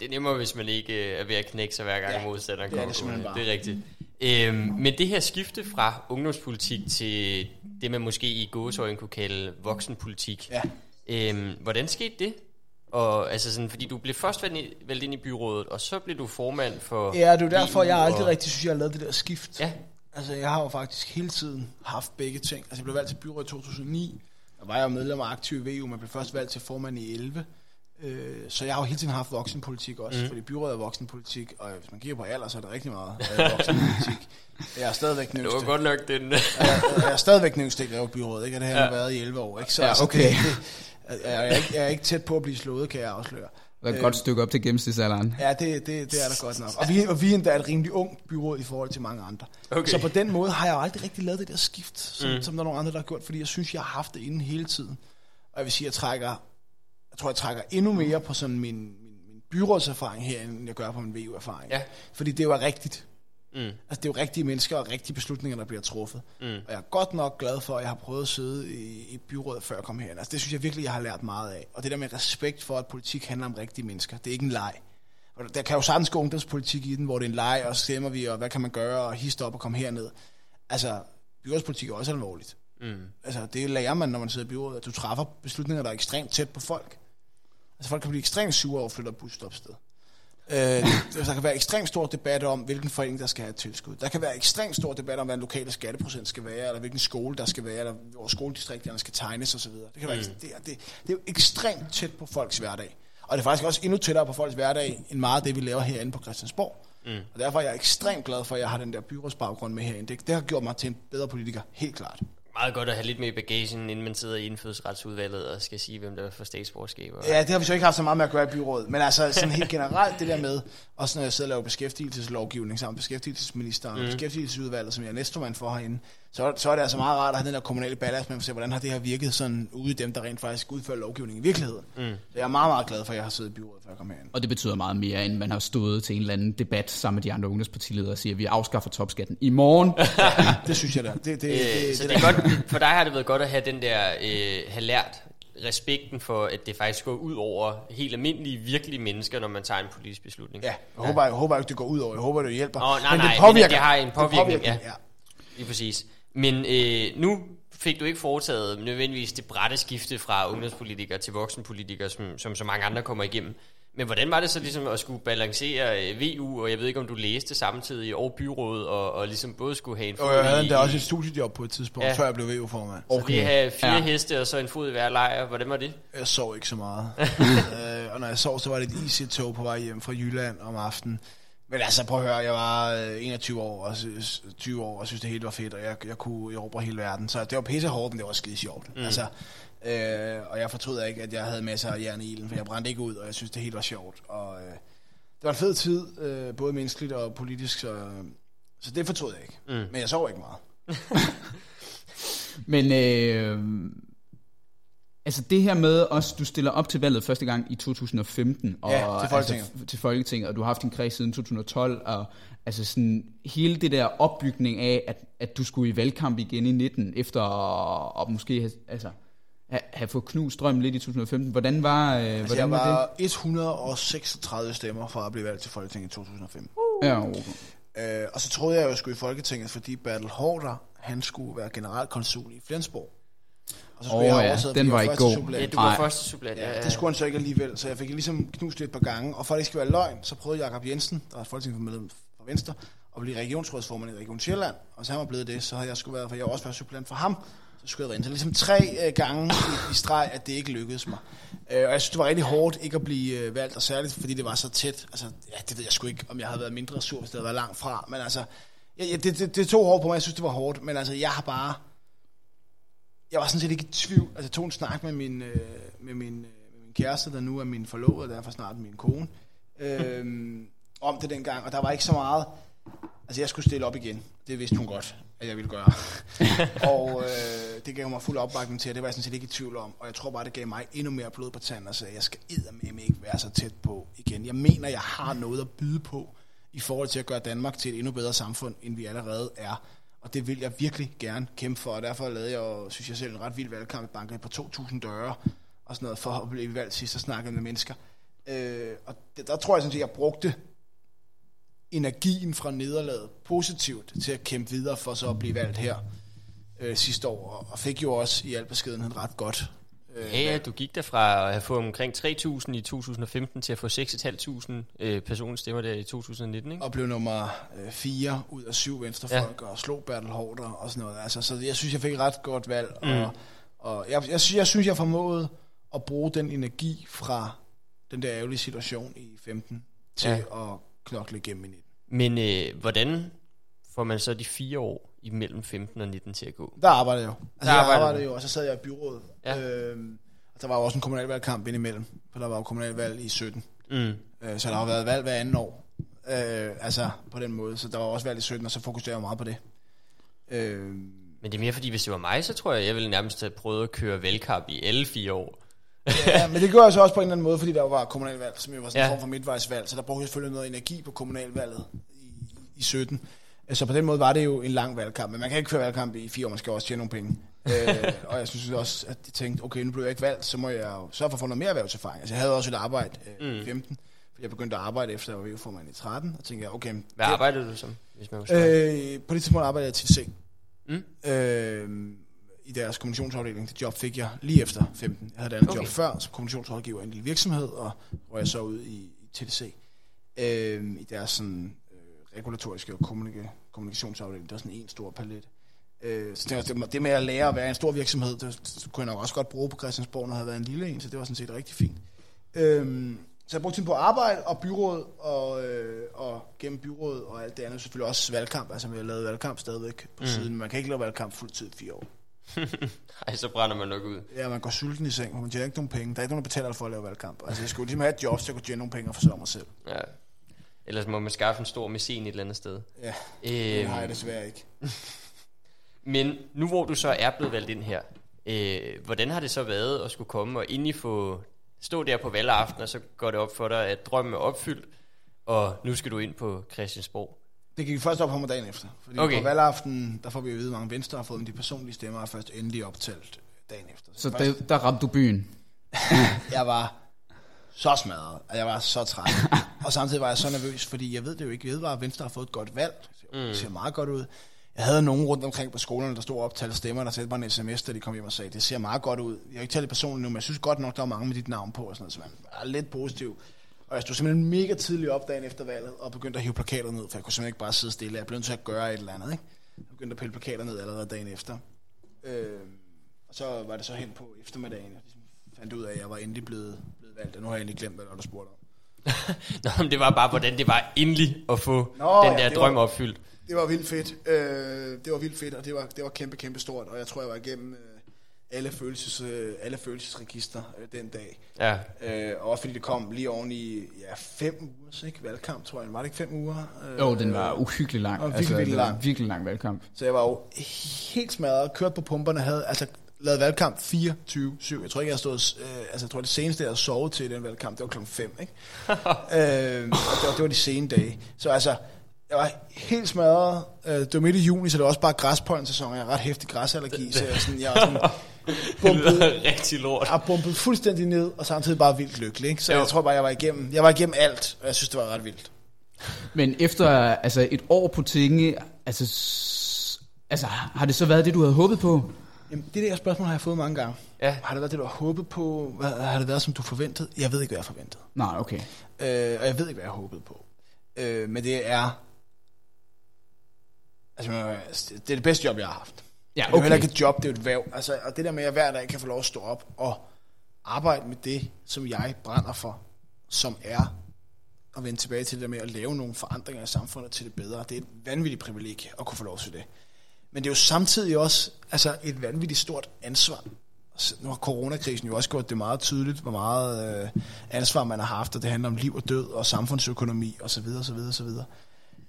Det er nemmere, hvis man ikke øh, er ved at knække sig hver gang Ja, modstanderen det er kommer. det simpelthen bare. Det er rigtigt. Øhm, men det her skifte fra ungdomspolitik til det, man måske i gåsøjne kunne kalde voksenpolitik. Ja. Øhm, hvordan skete det? Og, altså sådan, fordi du blev først valgt, i- valgt ind i byrådet, og så blev du formand for Ja, det er jo derfor, EU, jeg aldrig og- rigtig synes, jeg har lavet det der skift. Ja, Altså, jeg har jo faktisk hele tiden haft begge ting. Altså, jeg blev valgt til byrådet i 2009. Der var jeg jo medlem af aktiv i VU, men blev først valgt til formand i 11. Øh, så jeg har jo hele tiden haft voksenpolitik også, mm. fordi byrådet er voksenpolitik, og hvis man kigger på alder, så er det rigtig meget voksenpolitik. *laughs* Jeg er stadigvæk det var godt nok den... Jeg, jeg er stadigvæk yngste i Greve Byråd, ikke? Og det har Ja. været i 11 år, ikke? Så Ja, altså, okay. det, jeg, er ikke, jeg er ikke tæt på at blive slået, kan jeg afsløre. Der er et godt stykke op til gennemsnitsalderen. Ja, det, det, det er der godt nok. Og vi, og vi er endda et rimelig ung byråd i forhold til mange andre. Okay. Så på den måde har jeg aldrig rigtig lavet det der skift, som, mm. som der er nogle andre, der har gjort, fordi jeg synes, jeg har haft det inden hele ttiden. Og jeg vil sige, jeg trækker, jeg tror, jeg trækker endnu mere på sådan min, min, min byrådserfaring her, end jeg gør på min VU-erfaring. Ja. Fordi det er rigtigt. Mm. Altså, det er jo rigtige mennesker og rigtige beslutninger, der bliver truffet. Mm. Og jeg er godt nok glad for, at jeg har prøvet at sidde i, i byrådet, før jeg kom herind. Altså, det synes jeg virkelig, jeg har lært meget af. Og det der med respekt for, at politik handler om rigtige mennesker. Det er ikke en leg. Og der kan jo sagtens gå ungdomspolitik i den, hvor det er en leg, og stemmer vi, og hvad kan man gøre, og histe op og komme herned. Altså, byrådspolitik er også alvorligt. Mm. Altså, det lærer man, når man sidder i byrådet, at du træffer beslutninger, der er ekstremt tæt på folk. Altså, folk kan blive ekstremt sure over at flytte busstopsted. Øh, der kan være ekstremt stor debat om, hvilken forening, der skal have et tilskud. Der kan være ekstremt stor debat om, hvad den lokale skatteprocent skal være, eller hvilken skole, der skal være, eller hvor skoledistrikterne skal tegnes osv. Det, kan være, Mm. det, er, det, det er jo ekstremt tæt på folks hverdag. Og det er faktisk også endnu tættere på folks hverdag, end meget af det, vi laver herinde på Christiansborg. Mm. Og derfor er jeg ekstremt glad for, at jeg har den der byrådsbaggrund med herinde. Det, det har gjort mig til en bedre politiker, helt klart. Meget godt at have lidt med i bagagen, inden man sidder i indfødsretsudvalget og skal sige, hvem der får statsborgerskab. Ja, det har vi så ikke haft så meget med at gøre i byrådet. Men altså sådan helt generelt det der med, også når jeg sidder og laver beskæftigelseslovgivning sammen med beskæftigelsesministeren mm. og beskæftigelsesudvalget, som jeg er næstformand for herinde, så, så er det altså meget rart at have den der kommunale ballast med at se, hvordan har det her virket sådan ude i dem, der rent faktisk udfører lovgivning i virkeligheden. Mm. Så jeg er meget, meget glad for, at jeg har siddet i byrådet, før jeg kom herind. Og det betyder meget mere, end man har stået til en eller anden debat sammen med de andre ungdomspartiledere og siger, at vi afskaffer topskatten i morgen. *laughs* ja, det synes jeg da. Det, det, øh, det, så det, det, er godt, for dig har det været godt at have den der, øh, have lært respekten for, at det faktisk går ud over helt almindelige, virkelige mennesker, når man tager en politisk beslutning. Ja, jeg, ja. Håber, jeg, jeg håber ikke, det går ud over. Jeg håber, det hjælper. Oh, nej, men nej, det påvirker. Men det har en påvirkning, det påvirker, ja. ja. Lige præcis. Men øh, nu fik du ikke foretaget nødvendigvis det brætte skifte fra ungdomspolitiker til voksenpolitiker, som, som så mange andre kommer igennem. Men hvordan var det så ligesom at skulle balancere øh, VU, og jeg ved ikke, om du læste samtidig over byrådet, og, og ligesom både skulle have en fod Og jeg havde da også et studiejob på et tidspunkt, ja. før jeg blev VU-formand. Okay. Så det have fire ja. heste og så en fod i hver lejr, hvordan var det? Jeg sov ikke så meget. *laughs* øh, og når jeg sov, så var det et IC-tog på vej hjem fra Jylland om aftenen. Men altså, prøv at høre, jeg var 21 år og 20 år, og synes, det hele var fedt, og jeg, jeg kunne erobre hele verden. Så det var pisse hårdt, men det var skide sjovt. Mm. Altså, øh, og jeg fortryder ikke, at jeg havde masser af jern i ilden, for jeg brændte ikke ud, og jeg synes, det hele var sjovt. Og øh, det var en fed tid, øh, både menneskeligt og politisk, så, så det fortrød jeg ikke. Mm. Men jeg sov ikke meget. *laughs* *laughs* men øh, Altså det her med også, du stiller op til valget første gang i 2015. Og, ja, til Folketinget. Altså, til Folketinget, og du har haft en kreds siden 2012, og altså sådan hele det der opbygning af, at, at du skulle i valgkamp igen i 19, efter at, at måske have, altså, have, fået knust drømmen lidt i 2015. Hvordan var, øh, altså, hvordan var, var det? 136 stemmer for at blive valgt til Folketinget i 2015. Uh. Ja, okay. øh, og så troede jeg, at jeg skulle i Folketinget, fordi Bertel Hårder, han skulle være generalkonsul i Flensborg. Og så skulle oh, jeg ja, den var ikke god. Ja, du var første supplant. Ja, ja, det skulle han så ikke alligevel, så jeg fik ligesom knust det et par gange. Og for at det ikke skal være løgn, så prøvede Jakob Jensen, der var folketingsmedlem fra Venstre, at blive regionsrådsformand i Region Sjælland. Og så han var blevet det, så havde jeg skulle været, for jeg var også været supplant for ham. Så skulle jeg være ind. Så ligesom tre øh, gange i, i streg, at det ikke lykkedes mig. Øh, og jeg synes, det var rigtig hårdt ikke at blive øh, valgt, og særligt fordi det var så tæt. Altså, ja, det ved jeg sgu ikke, om jeg havde været mindre sur, hvis det havde været langt fra. Men altså, ja, det, det, det tog hårdt på mig. Jeg synes, det var hårdt. Men altså, jeg har bare jeg var sådan set ikke i tvivl. Altså, jeg tog en snak med min, øh, med min, øh, med min kæreste, der nu er min forlovede, og derfor snart min kone, øh, *laughs* om det dengang, og der var ikke så meget. Altså, jeg skulle stille op igen. Det vidste hun godt, at jeg ville gøre. *laughs* og øh, det gav mig fuld opbakning til, og det var jeg sådan set ikke i tvivl om. Og jeg tror bare, det gav mig endnu mere blod på tanden, og sagde, jeg skal eddermame ikke være så tæt på igen. Jeg mener, jeg har noget at byde på, i forhold til at gøre Danmark til et endnu bedre samfund, end vi allerede er. Og det vil jeg virkelig gerne kæmpe for, og derfor lavede jeg, synes jeg selv, en ret vild valgkamp i banken på 2.000 døre, og sådan noget, for at blive valgt sidst og snakke med mennesker. Øh, og det, der tror jeg sådan set, jeg brugte energien fra nederlaget positivt til at kæmpe videre for så at blive valgt her øh, sidste år, og fik jo også i al beskedenhed ret godt ja, ja, du gik derfra at have fået omkring 3.000 i 2015 til at få 6.500 øh, personlige stemmer der i 2019, ikke? Og blev nummer 4 øh, ud af syv venstrefolk, ja. og slog Bertel Hårder og sådan noget. Altså, så jeg synes, jeg fik et ret godt valg, mm. og, og jeg, jeg, synes, jeg synes, jeg formåede at bruge den energi fra den der ærgerlige situation i 15 til ja. at knokle igennem i 19. Men øh, hvordan får man så de fire år imellem 15 og 19 til at gå? Der arbejdede jeg jo. Altså, der jeg arbejdede jo, og så sad jeg i byrådet. Ja. Og der var jo også en kommunalvalgkamp indimellem, for der var jo kommunalvalg i 17. Mm. Øh, så der har været valg hver anden år. Øh, altså på den måde. Så der var også valg i 17, og så fokuserede jeg meget på det. Øh, men det er mere fordi, hvis det var mig, så tror jeg, jeg ville nærmest have prøvet at køre valgkamp i alle fire år. ja, men det gør jeg så også på en eller anden måde, fordi der var kommunalvalg, som jo var sådan ja. en form for midtvejsvalg, så der brugte jeg selvfølgelig noget energi på kommunalvalget i, i 17. Så på den måde var det jo en lang valgkamp, men man kan ikke køre valgkamp i fire år, man skal også tjene nogle penge. Øh, og jeg synes også, at de tænkte, okay, nu blev jeg ikke valgt, så må jeg jo sørge for at få noget mere erhvervserfaring. Altså jeg havde også et arbejde øh, i 15, for jeg begyndte at arbejde efter, at jeg var formand i 13, og tænkte jeg, okay... Hvad det, arbejdede du som, hvis man øh, På det tidspunkt arbejdede jeg til C. Mm. Øh, i deres kommunikationsafdeling. Det job fik jeg lige efter 15. Jeg havde et andet okay. job før som kommunikationsrådgiver i en lille virksomhed, og hvor jeg så ud i, i TDC. Øh, I deres sådan, øh, regulatoriske og kommunik- kommunikationsafdeling. Det var sådan en stor palet. Øh, så det, det med at lære at være en stor virksomhed, det, det kunne jeg nok også godt bruge på Christiansborg, når jeg havde været en lille en, så det var sådan set rigtig fint. Øh, Så jeg brugte tiden på arbejde og byråd, og, øh, og gennem byråd og alt det andet. Selvfølgelig også valgkamp. Altså, har lavet valgkamp stadigvæk på mm. siden. Man kan ikke lave valgkamp fuldtid i fire år. *laughs* Ej, så brænder man nok ud. Ja, man går sulten i seng, man tjener ikke nogen penge. Der er ikke nogen, der betaler for at lave valgkamp. Altså, jeg skulle ligesom have et job, så jeg kunne tjene nogle penge og forsørge mig selv. Ja. Ellers må man skaffe en stor messin et eller andet sted. Ja, det Øhm, har jeg desværre ikke. *laughs* Men nu hvor du så er blevet valgt ind her, øh, hvordan har det så været at skulle komme og egentlig få stå der på valgaften, og så går det op for dig, at drømmen er opfyldt, og nu skal du ind på Christiansborg. Det gik først op på mig dagen efter. Fordi Okay. på valgaften, der får vi at vide, at mange venstre har fået, men de personlige stemmer er først endelig optalt dagen efter. Så først, der, der ramte du byen. *laughs* jeg var så smadret, og jeg var så træt. *laughs* og samtidig var jeg så nervøs, fordi jeg ved det jo ikke. Jeg ved bare, at Venstre har fået et godt valg. Det ser meget godt ud. Jeg havde nogen rundt omkring på skolerne, der stod og optalte stemmer, der sendte mig en sms, da de kom hjem og sagde, det ser meget godt ud. Jeg har ikke talt personligt nu, men jeg synes godt nok, der var mange med dit navn på, og sådan noget, så man er lidt positiv. Og jeg stod simpelthen mega tidligt op dagen efter valget, og begyndte at hive plakater ned, for jeg kunne simpelthen ikke bare sidde stille. Jeg blev nødt til at gøre et eller andet, ikke? Jeg begyndte at pille plakater ned allerede dagen efter. Øh, og så var det så hen på eftermiddagen, jeg ligesom fandt ud af, at jeg var endelig blevet, blevet valgt, og nu har jeg endelig glemt, hvad du spurgte om. *laughs* Nå, men det var bare, hvordan det var endelig at få Nå, den ja, der det drøm var- opfyldt. Det var vildt fedt. Øh, det var vildt fedt, og det var, det var kæmpe, kæmpe stort. Og jeg tror, jeg var igennem øh, alle, følelses, øh, alle følelsesregister øh, den dag. Ja. Øh, og også fordi det kom lige oven i ja, fem uger, ikke? Valgkamp, tror jeg. Var det ikke fem uger? Øh, Jo, den var uhyggelig lang. Og virkelig, virkelig det var lang. virkelig lang valgkamp. Så jeg var jo helt smadret, kørt på pumperne, havde altså lavet valgkamp 24-7. Jeg tror ikke, jeg har stået, øh, altså jeg tror det seneste, jeg havde sovet til den valgkamp, det var klokken 5, ikke? *laughs* øh, og det var, det var de sene dage. Så altså, jeg var helt smadret. Øh, det var midt i juni, så det var også bare græspollen-sæson. Jeg har ret hæftig græsallergi, så jeg, er sådan, jeg var sådan *laughs* bumpet, rigtig lort. jeg bumpet fuldstændig ned, og samtidig bare vildt lykkelig. Ikke? Så Jo. jeg tror bare, jeg var igennem, jeg var igennem alt, og jeg synes, det var ret vildt. Men efter altså et år på tinge, altså, altså har det så været det, du havde håbet på? Jamen, det der spørgsmål har jeg fået mange gange. Ja. Har det været det, du har håbet på? Hvad, har det været, som du forventede? Jeg ved ikke, hvad jeg forventede. Nej, okay. Øh, og jeg ved ikke, hvad jeg håbede på. Øh, men det er... Altså, det er det bedste job, jeg har haft. Ja, Okay. Det er heller ikke et job, det er et væv. Altså, og det der med, at jeg hver dag kan få lov at stå op og arbejde med det, som jeg brænder for, som er at vende tilbage til det der med at lave nogle forandringer i samfundet til det bedre. Det er et vanvittigt privilegie at kunne få lov til det. Men det er jo samtidig også altså et vanvittigt stort ansvar. Altså, Nu har coronakrisen jo også gjort det meget tydeligt, hvor meget øh, ansvar man har haft, og det handler om liv og død og samfundsøkonomi osv. osv., osv.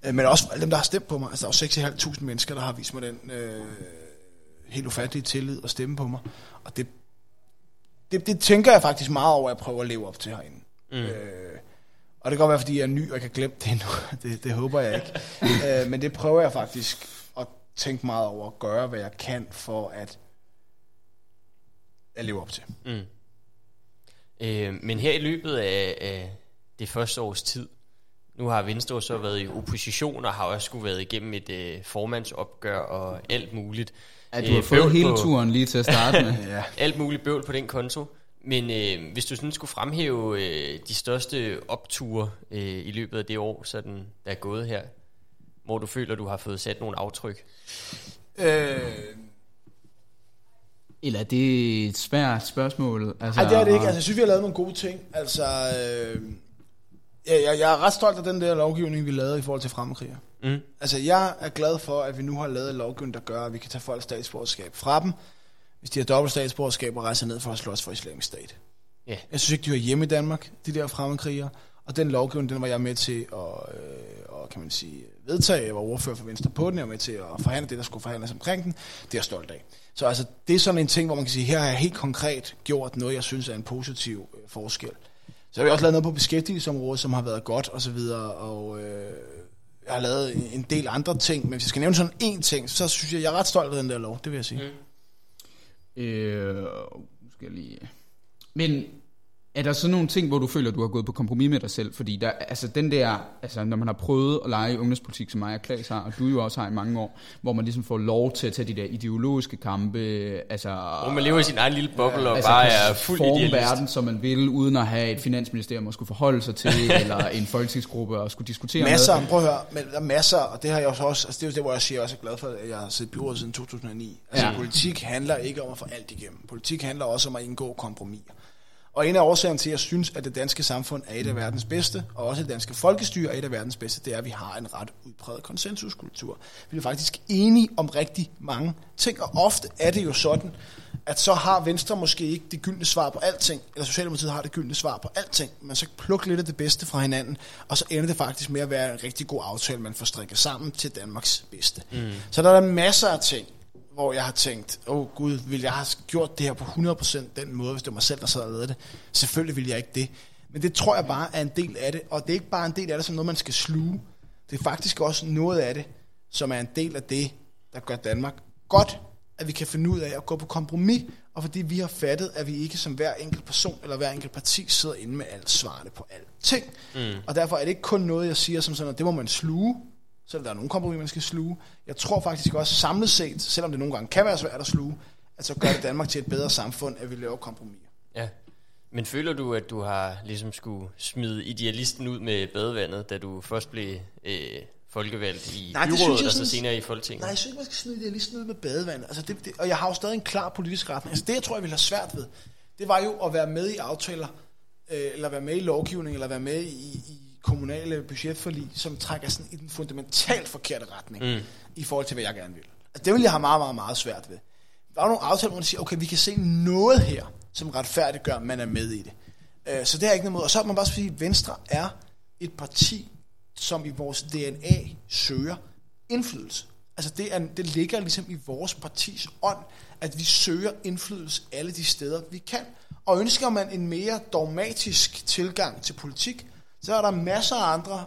Øh, Men også alle dem, der har stemt på mig. Altså, der er jo 6.500 mennesker, der har vist mig den øh, helt ufattelige tillid og stemme på mig. Og det, det, det tænker jeg faktisk meget over, at jeg prøver at leve op til herinde. Mm. Øh, og det kan godt være, fordi jeg er ny, og jeg kan glemme det endnu. *laughs* Det, det håber jeg ikke. *laughs* øh, men det prøver jeg faktisk at tænke meget over, at gøre, hvad jeg kan for at, at leve op til. Mm. Øh, men her i løbet af, af det første års tid, nu har Venstre så været i opposition og har også skulle været igennem et øh, formandsopgør og alt muligt. Ja, du Øh, har fået bøvl hele på- turen lige til at starte med. *laughs* Ja. Alt muligt bøvl på den konto. Men øh, hvis du sådan skulle fremhæve øh, de største opture øh, i løbet af det år, sådan, der er gået her, hvor du føler, du har fået sat nogle aftryk. Øh, Eller er det et svært spørgsmål? Altså, Nej, det er det ikke. Altså, jeg synes, vi har lavet nogle gode ting. Altså, øh, jeg, jeg, jeg er ret stolt af den der lovgivning, vi lavede i forhold til fremmedkrigere. Mm. Altså, jeg er glad for, at vi nu har lavet en lovgivning, der gør, at vi kan tage folks statsborgerskab fra dem, hvis de har dobbelt statsborgerskab og rejser ned for at slås for islamisk stat. Ja. Jeg synes ikke, de hører hjemme i Danmark, de der fremmedkrigere. Og den lovgivning, den var jeg med til at, øh, og, kan man sige, vedtage. Jeg var ordfører for Venstre på den. Jeg var med til at forhandle det, der skulle forhandles omkring den. Det er jeg stolt af. Så altså, det er sådan en ting, hvor man kan sige, her har jeg helt konkret gjort noget, jeg synes er en positiv øh, forskel. Så har vi også lavet noget på beskæftigelsesområdet, som har været godt og så videre, og øh, jeg har lavet en- del andre ting, men hvis jeg skal nævne sådan én ting, så synes jeg, jeg er ret stolt af den der lov, det vil jeg sige. Mm. Øh, skal jeg lige... Men er der så nogle ting, hvor du føler, at du har gået på kompromis med dig selv? Fordi der, altså den der, altså når man har prøvet at lege i ungdomspolitik, som mig og Klaas har, og du jo også har i mange år, hvor man ligesom får lov til at tage de der ideologiske kampe, altså... Hvor man lever i sin egen lille boble og altså bare kan er fuld forme idealist. verden, som man vil, uden at have et finansministerium at skulle forholde sig til, *laughs* eller en folketingsgruppe at skulle diskutere Masser, med. prøv at høre, men der er masser, og det har jeg også, også altså det er jo det, hvor jeg siger, jeg også er glad for, at jeg har siddet i byrådet siden 2009. Altså Ja. ja. politik handler ikke om at få alt igennem. Politik handler også om at indgå kompromiser. Og en af årsagerne til, at jeg synes, at det danske samfund er et af verdens bedste, og også det danske folkestyre er et af verdens bedste, det er, at vi har en ret udpræget konsensuskultur. Vi er faktisk enige om rigtig mange ting, og ofte er det jo sådan, at så har Venstre måske ikke det gyldne svar på alting, eller Socialdemokratiet har det gyldne svar på alting, men så plukker lidt af det bedste fra hinanden, og så ender det faktisk med at være en rigtig god aftale, man får strikket sammen til Danmarks bedste. Mm. Så der er masser af ting, hvor jeg har tænkt, åh oh, gud, vil jeg have gjort det her på 100% den måde, hvis det var mig selv, der sad og lavede det? Selvfølgelig vil jeg ikke det. Men det tror jeg bare er en del af det, og det er ikke bare en del af det som noget, man skal sluge. Det er faktisk også noget af det, som er en del af det, der gør Danmark godt, at vi kan finde ud af at gå på kompromis, og fordi vi har fattet, at vi ikke som hver enkelt person eller hver enkelt parti sidder inde med alt svarene på alting. Mm. Og derfor er det ikke kun noget, jeg siger som sådan, at det må man sluge, selvom der er nogle kompromis, man skal sluge. Jeg tror faktisk også samlet set, selvom det nogle gange kan være svært at sluge, at så gør det Danmark til et bedre samfund, at vi laver kompromiser. Ja. Men føler du, at du har ligesom skulle smide idealisten ud med badevandet, da du først blev øh, folkevalgt i Nej, det byrådet, jeg og så senere i Folketinget? Nej, jeg synes ikke, man skal smide idealisten ud med badevandet. Altså det, det, og jeg har jo stadig en klar politisk retning. Altså det, jeg tror, jeg ville have svært ved, det var jo at være med i aftaler, øh, eller være med i lovgivning, eller være med i, i kommunale budgetforlig, som trækker sådan i den fundamentalt forkerte retning, mm. i forhold til, hvad jeg gerne vil. Altså det vil jeg have meget, meget, meget svært ved. Der er nogle aftaler, hvor man siger, okay, vi kan se noget her, som retfærdiggør, at man er med i det. Øh, så det er ikke noget mod. Og så må man bare sige, at Venstre er et parti, som i vores DNA søger indflydelse. Altså det, er, det ligger ligesom i vores partis ånd, at vi søger indflydelse alle de steder, vi kan. Og ønsker man en mere dogmatisk tilgang til politik, så er der masser af andre,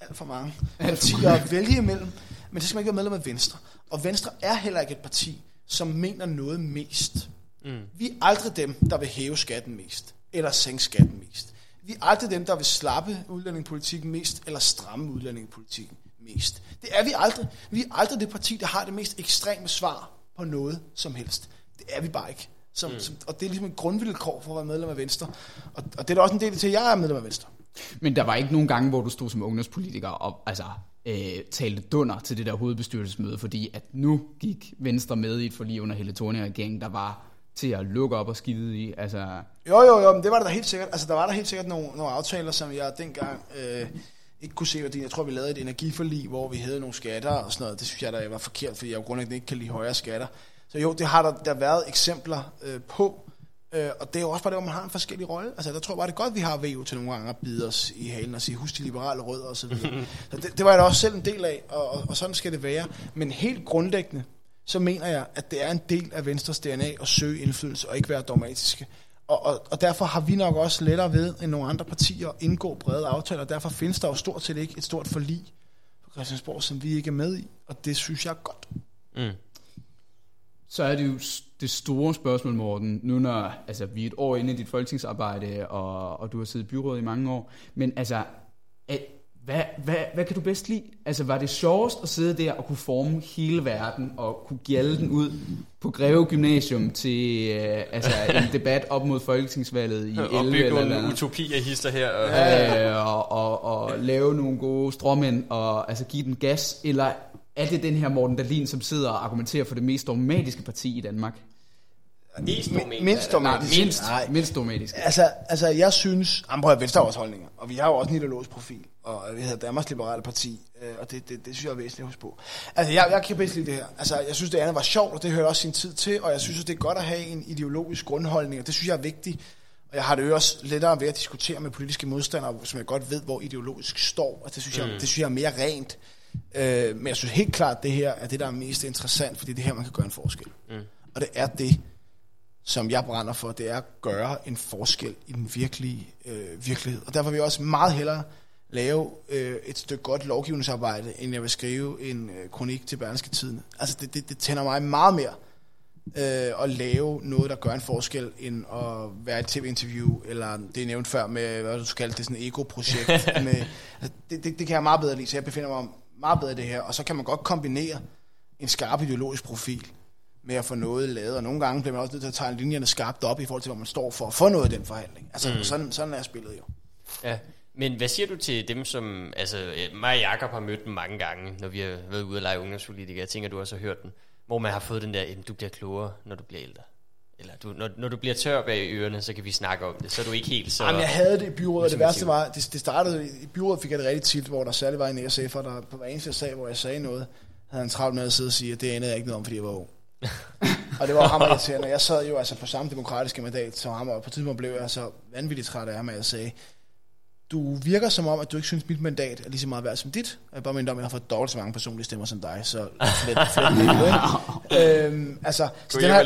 alt for mange partier at vælge imellem, men det skal man ikke være medlem af Venstre. Og Venstre er heller ikke et parti, som mener noget mest. Mm. Vi er aldrig dem, der vil hæve skatten mest, eller sænke skatten mest. Vi er aldrig dem, der vil slappe udlændingepolitikken mest, eller stramme udlændingepolitikken mest. Det er vi aldrig. Vi er aldrig det parti, der har det mest ekstreme svar på noget som helst. Det er vi bare ikke. Som, mm. som, og det er ligesom en grundvilkår for at være medlem af Venstre. Og, og det er da også en del til, at jeg er medlem af Venstre. Men der var ikke nogen gange, hvor du stod som ungdomspolitiker og altså, øh, talte dunder til det der hovedbestyrelsesmøde, fordi at nu gik Venstre med i et forlig under Helle Thorning-regeringen, der var til at lukke op og skide i. Altså, Jo, jo, jo, men det var der helt sikkert. Altså, der var der helt sikkert nogle, nogle aftaler, som jeg dengang øh, ikke kunne se værdien. Jeg tror, vi lavede et energiforlig, hvor vi havde nogle skatter og sådan noget. Det synes jeg, der var forkert, fordi jeg jo grundlæggende ikke kan lide højere skatter. Så jo, det har der, der været eksempler øh, på. Øh, og det er jo også bare det, hvor man har en forskellig rolle. Altså, der tror jeg bare, det er godt, at vi har VU til nogle gange at bide os i halen og sige, husk de liberale rødder og så videre. *laughs* så det, det var jeg da også selv en del af, og, og, og sådan skal det være. Men helt grundlæggende, så mener jeg, at det er en del af Venstres DNA at søge indflydelse og ikke være dogmatiske. Og, og, og derfor har vi nok også lettere ved end nogle andre partier at indgå brede aftaler, og derfor findes der jo stort set ikke et stort forlig på Christiansborg, som vi ikke er med i, og det synes jeg er godt. Mm. så er det jo det store spørgsmål, Morten, nu når altså, vi er et år inde i dit folketingsarbejde, og, og du har siddet i byrådet i mange år, men altså, at, hvad, hvad, hvad kan du bedst lide? Altså, var det sjovest at sidde der og kunne forme hele verden, og kunne gjalde den ud på Greve Gymnasium til øh, altså, en *laughs* debat op mod folketingsvalget i 11 Og bygge eller nogle utopier hister her. Og, øh, og, og, og lave nogle gode stråmænd og altså give den gas, eller er det den her Morten Dahlin, som sidder og argumenterer for det mest dogmatiske parti i Danmark? Mest Mi- mindst dogmatisk. mindst, Nej. mindst dogmatisk. Altså, altså jeg synes, jamen, prøv at Venstre har også holdninger, og vi har jo også en ideologisk profil, og vi hedder Danmarks Liberale Parti, øh, og det, det, det synes jeg er væsentligt at huske på. Altså, jeg, jeg kan bedst lide det her. Altså, jeg synes, det andet var sjovt, og det hørte også sin tid til, og jeg synes, det er godt at have en ideologisk grundholdning, og det synes jeg er vigtigt. Og jeg har det jo også lettere ved at diskutere med politiske modstandere, som jeg godt ved, hvor ideologisk står, og det synes, jeg, det synes jeg er mere rent. Øh, men jeg synes helt klart, at det her er det, der er mest interessant, fordi det er her, man kan gøre en forskel. Mm. Og det er det, som jeg brænder for, det er at gøre en forskel i den virkelige øh, virkelighed. Og derfor vil jeg også meget hellere lave øh, et stykke godt lovgivningsarbejde, end jeg vil skrive en øh, kronik til Berlingske Tiden. Altså det, det, det tænder mig meget mere øh, at lave noget, der gør en forskel, end at være et tv-interview, eller det jeg nævnte før med, hvad du skal kalde det, sådan et ego-projekt. *laughs* med, altså, det, det, det kan jeg meget bedre lide, så jeg befinder mig meget bedre det her. Og så kan man godt kombinere en skarp ideologisk profil med at få noget lavet, og nogle gange bliver man også nødt til at tage linjerne skarpt op i forhold til, hvor man står for at få noget af den forhandling. Altså, mm. sådan, sådan er spillet jo. Ja. Men hvad siger du til dem, som... Altså, øh, mig og Jacob har mødt dem mange gange, når vi har været ude og lege ungdomspolitikere. Jeg tænker, du også har hørt den. Hvor man har fået den der, "Jamen, du bliver klogere, når du bliver ældre. Eller du, når, når du bliver tør bag ørerne, så kan vi snakke om det. Så er du ikke helt så... Jamen, jeg havde det i byrådet, og det Ultimativ. værste var, det, det startede, i byrådet fik jeg det rigtig tit, hvor der særligt var en ESF'er, der på hver eneste sag, hvor jeg sagde noget, havde han travlt med at sidde og sige, at det anede jeg ikke noget om, fordi jeg var ung. *laughs* og det var ham irriterende. Jeg sad jo altså på samme demokratiske mandat som ham, og på et tidspunkt blev jeg så vanvittigt træt af ham, at jeg sagde, du virker som om, at du ikke synes, mit mandat er lige så meget værd som dit. Jeg er bare mindre om, at jeg har fået dobbelt så mange personlige stemmer som dig, så flet, flet det, ikke? *laughs* øhm, altså, så den her,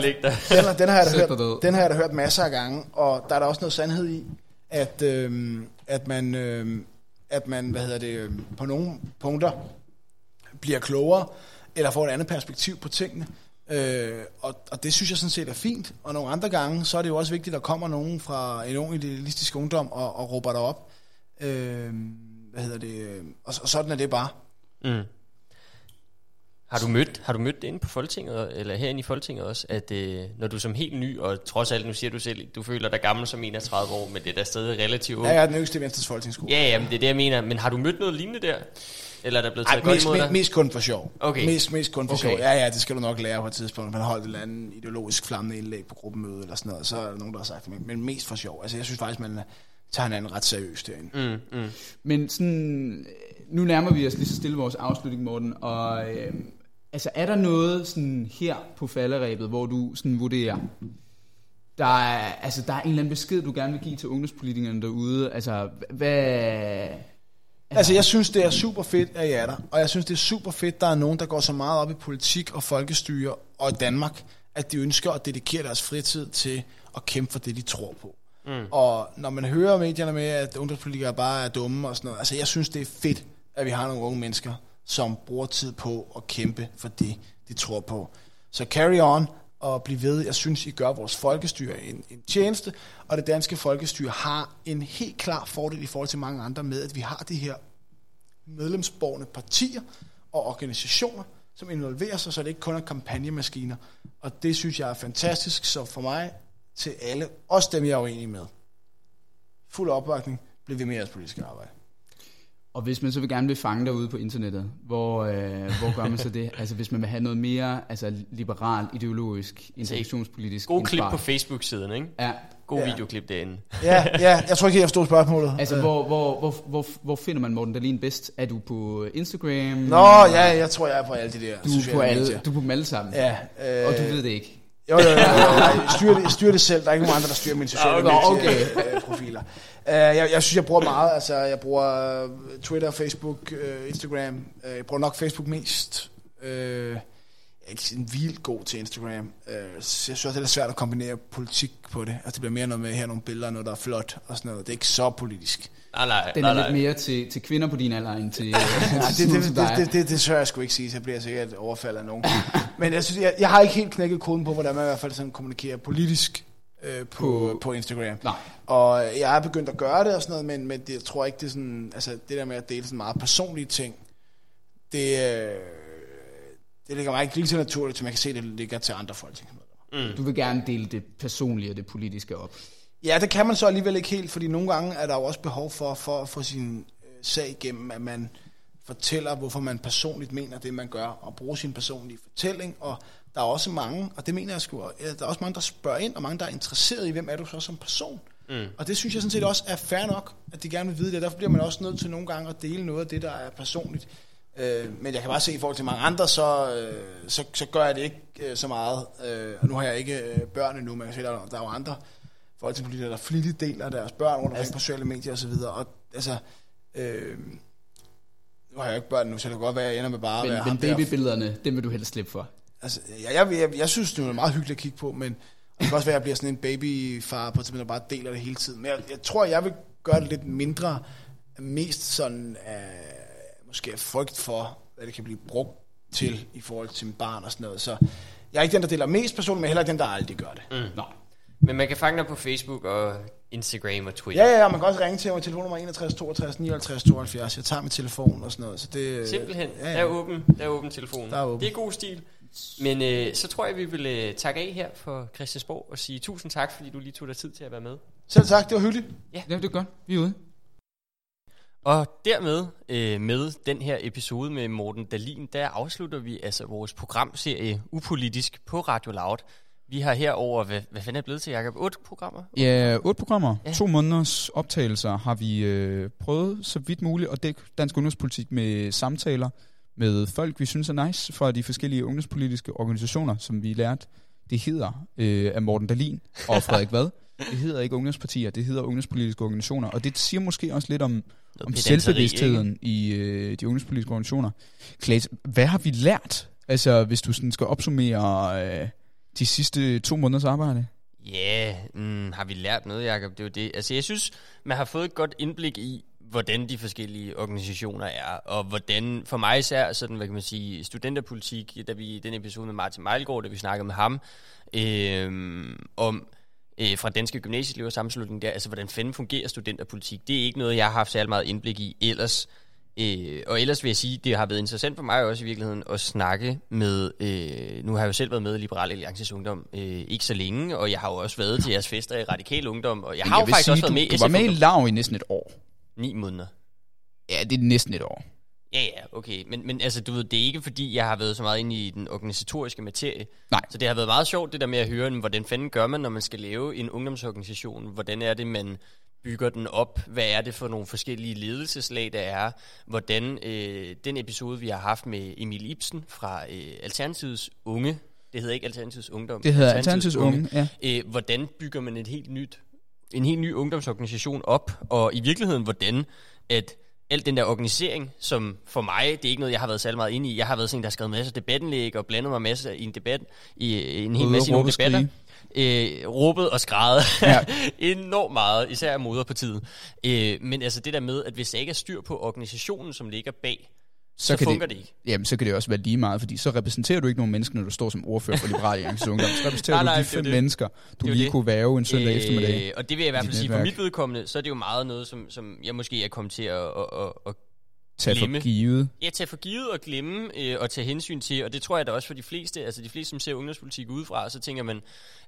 den, har- den, har jeg da hørt, den har jeg da hørt masser af gange, og der er der også noget sandhed i, at, øhm, at man, øhm, at man hvad hedder det, øhm, på nogle punkter bliver klogere, eller får et andet perspektiv på tingene. Øh, og, og det synes jeg sådan set er fint. Og nogle andre gange, så er det jo også vigtigt, at der kommer nogen fra en ung idealistisk ungdom og, og råber dig op. Øh, hvad hedder det? Og, og sådan er det bare. Mm. Har du mødt, har du mødt det inde på Folketinget, eller herinde i Folketinget også, at øh, når du som helt ny, og trods alt, nu siger du selv, du føler dig gammel som 31 år, men det er da stadig relativt ung. Ja, jeg er den yngste i Venstres folketingsgruppe. Ja, ja, men det er det, jeg mener. Men har du mødt noget lignende der? Eller er der blevet Ej, taget godt mest, imod dig? mest kun for sjov. Okay. Mest, mest kun for Okay. sjov. Ja, ja, det skal du nok lære på et tidspunkt. Man har holdt et eller andet ideologisk flammende indlæg på gruppemøde eller sådan noget. Så er der nogen, der har sagt det. Men mest for sjov. Altså, jeg synes faktisk, man tager hinanden ret seriøst derinde. Mm, mm. Men sådan, nu nærmer vi os lige så stille vores afslutning, Morten, og øh, altså er der noget sådan her på falderæbet, hvor du sådan vurderer, der er, altså, der er en eller anden besked, du gerne vil give til ungdomspolitikerne derude, altså hvad... Altså, jeg synes, det er super fedt, at I er der. Og jeg synes, det er super fedt, der er nogen, der går så meget op i politik og folkestyre og Danmark, at de ønsker at dedikere deres fritid til at kæmpe for det, de tror på. Mm. Og når man hører medierne med, at ungdomspolitikere bare er dumme og sådan noget, altså jeg synes, det er fedt, at vi har nogle unge mennesker, som bruger tid på at kæmpe for det, de tror på. Så carry on og bliv ved. Jeg synes, I gør vores folkestyre en, en tjeneste, og det danske folkestyre har en helt klar fordel i forhold til mange andre med, at vi har de her medlemsborgende partier og organisationer, som involverer sig, så det ikke kun er kampagnemaskiner. Og det synes jeg er fantastisk, så for mig til alle, også dem jeg er uenig med, fuld opbakning, bliver vi med jeres politiske arbejde. Og hvis man så vil gerne vil fange dig ude på internettet, hvor, øh, hvor gør man så det? *laughs* Altså hvis man vil have noget mere altså, liberalt, ideologisk, integrationspolitisk God klip på Facebook-siden, ikke? Ja, God Ja. videoklip derinde. Ja, ja jeg tror ikke, jeg forstod spørgsmålet. altså Øh, hvor, hvor, hvor, hvor, hvor finder man Morten Dahlin bedst? Er du på Instagram? Nå, ja, jeg tror, jeg er på alle de der Du er på alle, medier. du er på dem alle sammen, Ja, øh, og du ved det ikke. Jo, jo, jo, jo. Styrer det, styrer det selv. Der er ikke nogen andre, der styrer mine sociale okay. medier, øh, profiler. Uh, jeg, jeg synes, jeg bruger meget. Altså, jeg bruger øh, Twitter, Facebook, uh, Instagram. Uh, jeg bruger nok Facebook mest. Uh, jeg er ikke sådan vildt god til Instagram. Uh, så jeg synes også, det er lidt svært at kombinere politik på det. Altså, det bliver mere noget med her nogle billeder, noget der er flot og sådan noget. Det er ikke så politisk. Nej, nej, Den nej, er nej. lidt mere til, til kvinder på din alder, end til, *laughs* det, til det, det, dig. det, det, det, det tør jeg sgu ikke sige, så bliver jeg sikkert overfaldet af nogen. *laughs* Men jeg, synes, jeg, jeg har ikke helt knækket koden på, hvordan man i hvert fald sådan kommunikerer politisk øh, på, På- på Instagram. Nej. Og jeg er begyndt at gøre det og sådan noget, men, men det, jeg tror ikke, det er sådan, altså det der med at dele sådan meget personlige ting, det, øh, det ligger mig ikke lige så naturligt, som jeg kan se, det ligger til andre folketingsmedlemmer. Du vil gerne dele det personlige og det politiske op. Ja, det kan man så alligevel ikke helt, fordi nogle gange er der jo også behov for, for at få sin øh, sag igennem, at man fortæller, hvorfor man personligt mener det, man gør, og bruger sin personlige fortælling, og der er også mange, og det mener jeg sgu, ja, der er også mange, der spørger ind, og mange, der er interesseret i, hvem er du så som person. Mm. Og det synes jeg sådan set også er fair nok, at de gerne vil vide det, derfor bliver man også nødt til nogle gange at dele noget af det, der er personligt. Øh, men jeg kan bare se, i forhold til mange andre, så, øh, så, så gør jeg det ikke øh, så meget. Øh, og nu har jeg ikke øh, børn endnu, men jeg kan se, der, er- der er jo andre folketingspolitikere, der flittigt deler deres børn rundt omkring på sociale medier osv. Og altså, øh, nu har jeg ikke børn nu, så det kan godt være, at jeg ender med bare at Men, være men der. babybillederne, dem vil du helst slippe for. Altså, jeg, jeg, jeg, jeg synes, det er meget hyggeligt at kigge på, men det kan også være, at jeg bliver sådan en babyfar på et der bare deler det hele tiden. Men jeg, jeg tror, jeg vil gøre det lidt mindre, mest sådan af, måske af frygt for, hvad det kan blive brugt til i forhold til min barn og sådan noget. Så jeg er ikke den, der deler mest personligt, men heller ikke den, der aldrig gør det. Mm. Nå. Men man kan fange dig på Facebook og Instagram og Twitter. Ja, ja, ja, man kan også ringe til mig. Telefonnummer 61 62 59 72. Jeg tager min telefon og sådan noget. Så det, Simpelthen. Ja, Der ja. er åben, der er åben telefon. Der er åben. Det er god stil. Men øh, så tror jeg, vi vil øh, takke af her for Christiansborg og sige tusind tak, fordi du lige tog dig tid til at være med. Selv tak, det var hyggeligt. Ja, det er godt. Vi er ude. Og dermed, øh, med den her episode med Morten Dalin, der afslutter vi altså vores programserie Upolitisk på Radio Loud. Vi har herover hvad, hvad fanden er det blevet til, Jacob? Otte programmer? Ja, otte programmer, Ja. ja. to måneders optagelser har vi øh, prøvet så vidt muligt at dække dansk ungdomspolitik med samtaler med folk, vi synes er nice fra de forskellige ungdomspolitiske organisationer, som vi lærte. Det hedder øh, af Morten Dalin og *laughs* Frederik Vad. Det hedder ikke ungdomspartier, det hedder ungdomspolitiske organisationer, og det siger måske også lidt om, om selvbevidstheden i øh, de ungdomspolitiske organisationer. Klaas, hvad har vi lært? Altså, hvis du sådan skal opsummere øh, de sidste to måneders arbejde? Ja, mm, har vi lært noget, Jacob? Det er jo det. Altså, jeg synes, man har fået et godt indblik i, hvordan de forskellige organisationer er, og hvordan, for mig især, sådan, hvad kan man sige, studenterpolitik, da vi i den episode med Martin Mejlgaard, da vi snakkede med ham, øh, om øh, fra Danske Gymnasieelever Sammenslutning der, altså hvordan fanden fungerer studenterpolitik, det er ikke noget, jeg har haft særlig meget indblik i ellers. Øh, og ellers vil jeg sige, det har været interessant for mig også i virkeligheden at snakke med, øh, nu har jeg jo selv været med i Liberal Alliances Ungdom øh, ikke så længe, og jeg har jo også været til jeres fester i Radikal Ungdom, og jeg har jo vil faktisk sige, også været du, med i du var med i. LAV i næsten et år. Ni måneder. Ja, det er næsten et år. Ja, ja, okay. Men, men altså, du ved, det er ikke fordi, jeg har været så meget inde i den organisatoriske materie. Nej. Så det har været meget sjovt, det der med at høre, hvordan fanden gør man, når man skal lave en ungdomsorganisation? Hvordan er det, man bygger den op? Hvad er det for nogle forskellige ledelseslag, der er? Hvordan øh, den episode, vi har haft med Emil Ibsen fra øh, Alternativets Unge, det hedder ikke Alternativets Ungdom. Det hedder Alternativets Unge, ja. Øh, hvordan bygger man et helt nyt, en helt ny ungdomsorganisation op, og i virkeligheden, hvordan at al den der organisering, som for mig, det er ikke noget, jeg har været særlig meget inde i. Jeg har været sådan der har skrevet masser af debattenlæg og blandet mig masser i en debat, i en hel masse i nogle debatter. Øh, råbet og skrædet Ja. *laughs* enormt meget, især af moderpartiet. Øh, men altså det der med, at hvis der ikke er styr på organisationen, som ligger bag, så, så kan fungerer det, det ikke. Jamen, så kan det også være lige meget, fordi så repræsenterer du ikke nogen mennesker, når du står som ordfører for Liberale Alliances *laughs* Ungdom. Så repræsenterer Nej, du nej, de det er fem det. mennesker, du lige det. kunne være en søndag eftermiddag. Øh, og det vil jeg i hvert fald sige, for mit vedkommende, så er det jo meget noget, som, som jeg måske er kommet til at, at, at, at Tag for glemme. givet. Ja, tage for givet og glemme øh, og tage hensyn til, og det tror jeg da også for de fleste, altså de fleste, som ser ungdomspolitik udefra, så tænker man,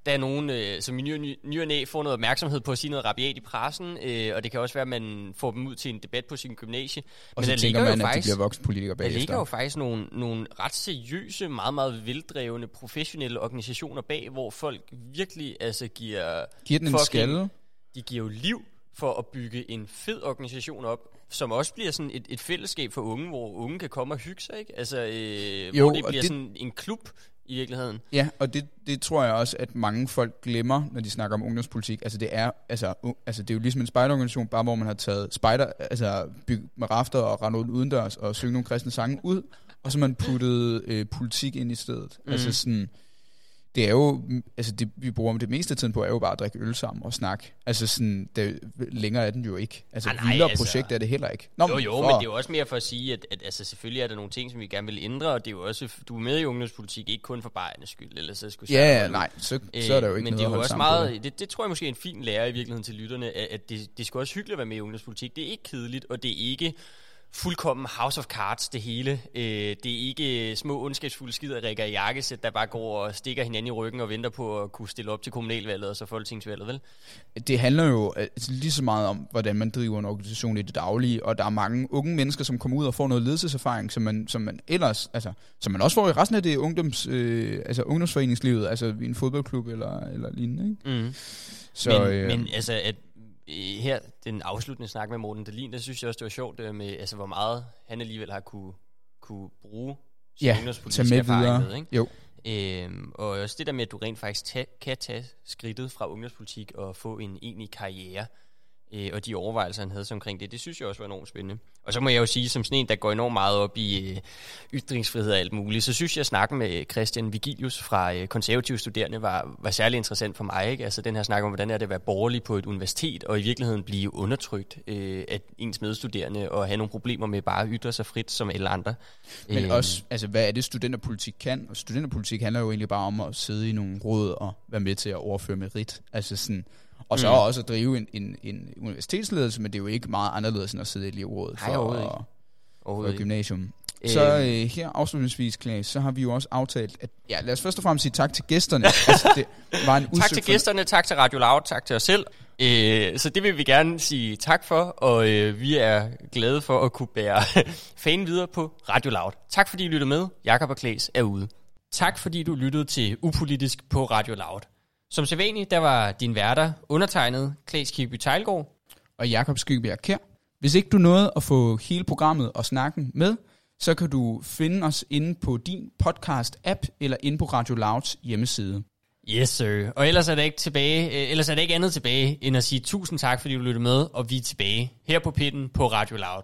der er nogen, øh, som i ny, ny, og næ får noget opmærksomhed på at sige noget rabiat i pressen, øh, og det kan også være, at man får dem ud til en debat på sin gymnasie. Og Men så der tænker ligger man, jo at de faktisk, bliver voksenpolitikere der ligger jo bagefter. faktisk nogle, nogle ret seriøse, meget, meget veldrevne, professionelle organisationer bag, hvor folk virkelig altså giver Giver den en skalle? de giver jo liv for at bygge en fed organisation op, som også bliver sådan et, et fællesskab for unge, hvor unge kan komme og hygge sig, ikke? Altså, øh, Jo, hvor det bliver det- sådan en klub i virkeligheden. Ja, og det, det tror jeg også, at mange folk glemmer, når de snakker om ungdomspolitik. Altså det er, altså, u- altså, det er jo ligesom en spejderorganisation, bare hvor man har taget spejder, altså bygget med rafter og rendt ud udendørs og synge nogle kristne sange ud, og så man puttet øh, politik ind i stedet. Mm. Altså sådan, det er jo, altså det vi bruger det meste af tiden på, er jo bare at drikke øl sammen og snakke. Altså sådan, det, længere er den jo ikke. Altså Ah, nej, vildere altså- projekt er det heller ikke. Nå, Jo, jo, for- men det er jo også mere for at sige, at, at altså, selvfølgelig er der nogle ting, som vi gerne vil ændre, og det er jo også, du er med i ungdomspolitik, ikke kun for barnets skyld, ellers så skulle Ja, ja, nej, så, så er der jo ikke Øh, men noget det er jo også meget, det, det tror jeg måske er en fin lære i virkeligheden til lytterne, at, at det, det skal også hyggeligt at være med i ungdomspolitik. Det er ikke kedeligt, og det er ikke fuldkommen House of Cards, det hele. Øh, det er ikke små ondskabsfulde skiderikker i jakkesæt, der bare går og stikker hinanden i ryggen og venter på at kunne stille op til kommunalvalget og så folketingsvalget, vel? Det handler jo altså, lige så meget om, hvordan man driver en organisation i det daglige, og der er mange unge mennesker, som kommer ud og får noget ledelseserfaring, som man, som man ellers, altså, som man også får i resten af det ungdoms, øh, altså ungdomsforeningslivet, altså i en fodboldklub eller, eller lignende, ikke? Mm. Så, men, øh, men altså, at øh, her, den afsluttende snak med Morten Dahlin, der synes jeg også, det var sjovt med, altså, hvor meget han alligevel har kunne, kunne bruge sin ja, ungdomspolitiske med erfaring videre. med, ikke? Jo, Øhm, og også det der med, at du rent faktisk ta- kan tage skridtet fra ungdomspolitik og få en egentlig karriere, øh, og de overvejelser, han havde omkring det, det synes jeg også var enormt spændende. Og så må jeg jo sige, som sådan en, der går enormt meget op i øh, ytringsfrihed og alt muligt, så synes jeg, at snakken med Christian Vigilius fra øh, konservative studerende var, var særlig interessant for mig. Ikke? Altså den her snak om, hvordan er det at være borgerlig på et universitet, og i virkeligheden blive undertrykt øh, af ens medstuderende, og have nogle problemer med bare at ytre sig frit som alle andre. men Øh, også, altså, hvad er det, studenterpolitik kan? Og studenterpolitik handler jo egentlig bare om at sidde i nogle råd og være med til at overføre merit. Altså sådan, og så Mm. også at drive en, en, en universitetsledelse, men det er jo ikke meget anderledes end at sidde i elevrådet Nej, overhovedet for, for Overhovedet ikke. gymnasium. Øh, Så øh, her afslutningsvis, Klaas, så har vi jo også aftalt, at ja, lad os først og fremmest sige tak til gæsterne. *laughs* altså, det var en Tak til for- gæsterne, tak til Radio Loud, tak til os selv. Øh, så det vil vi gerne sige tak for, og øh, vi er glade for at kunne bære *laughs* fanen videre på Radio Loud. Tak fordi I lytter med. Jakob og Klaas er ude. Tak fordi du lyttede til Upolitisk på Radio Loud. Som sædvanligt, der var din værter undertegnet Klaas Kirkeby Tejlgaard. og Jakob Skybjerg Kær. Hvis ikke du nåede at få hele programmet og snakken med, så kan du finde os inde på din podcast-app eller inde på Radio Louds hjemmeside. Yes, sir. Og ellers er, der ikke tilbage, øh, ellers er der ikke andet tilbage, end at sige tusind tak, fordi du lyttede med, og vi er tilbage her på pitten på Radio Loud.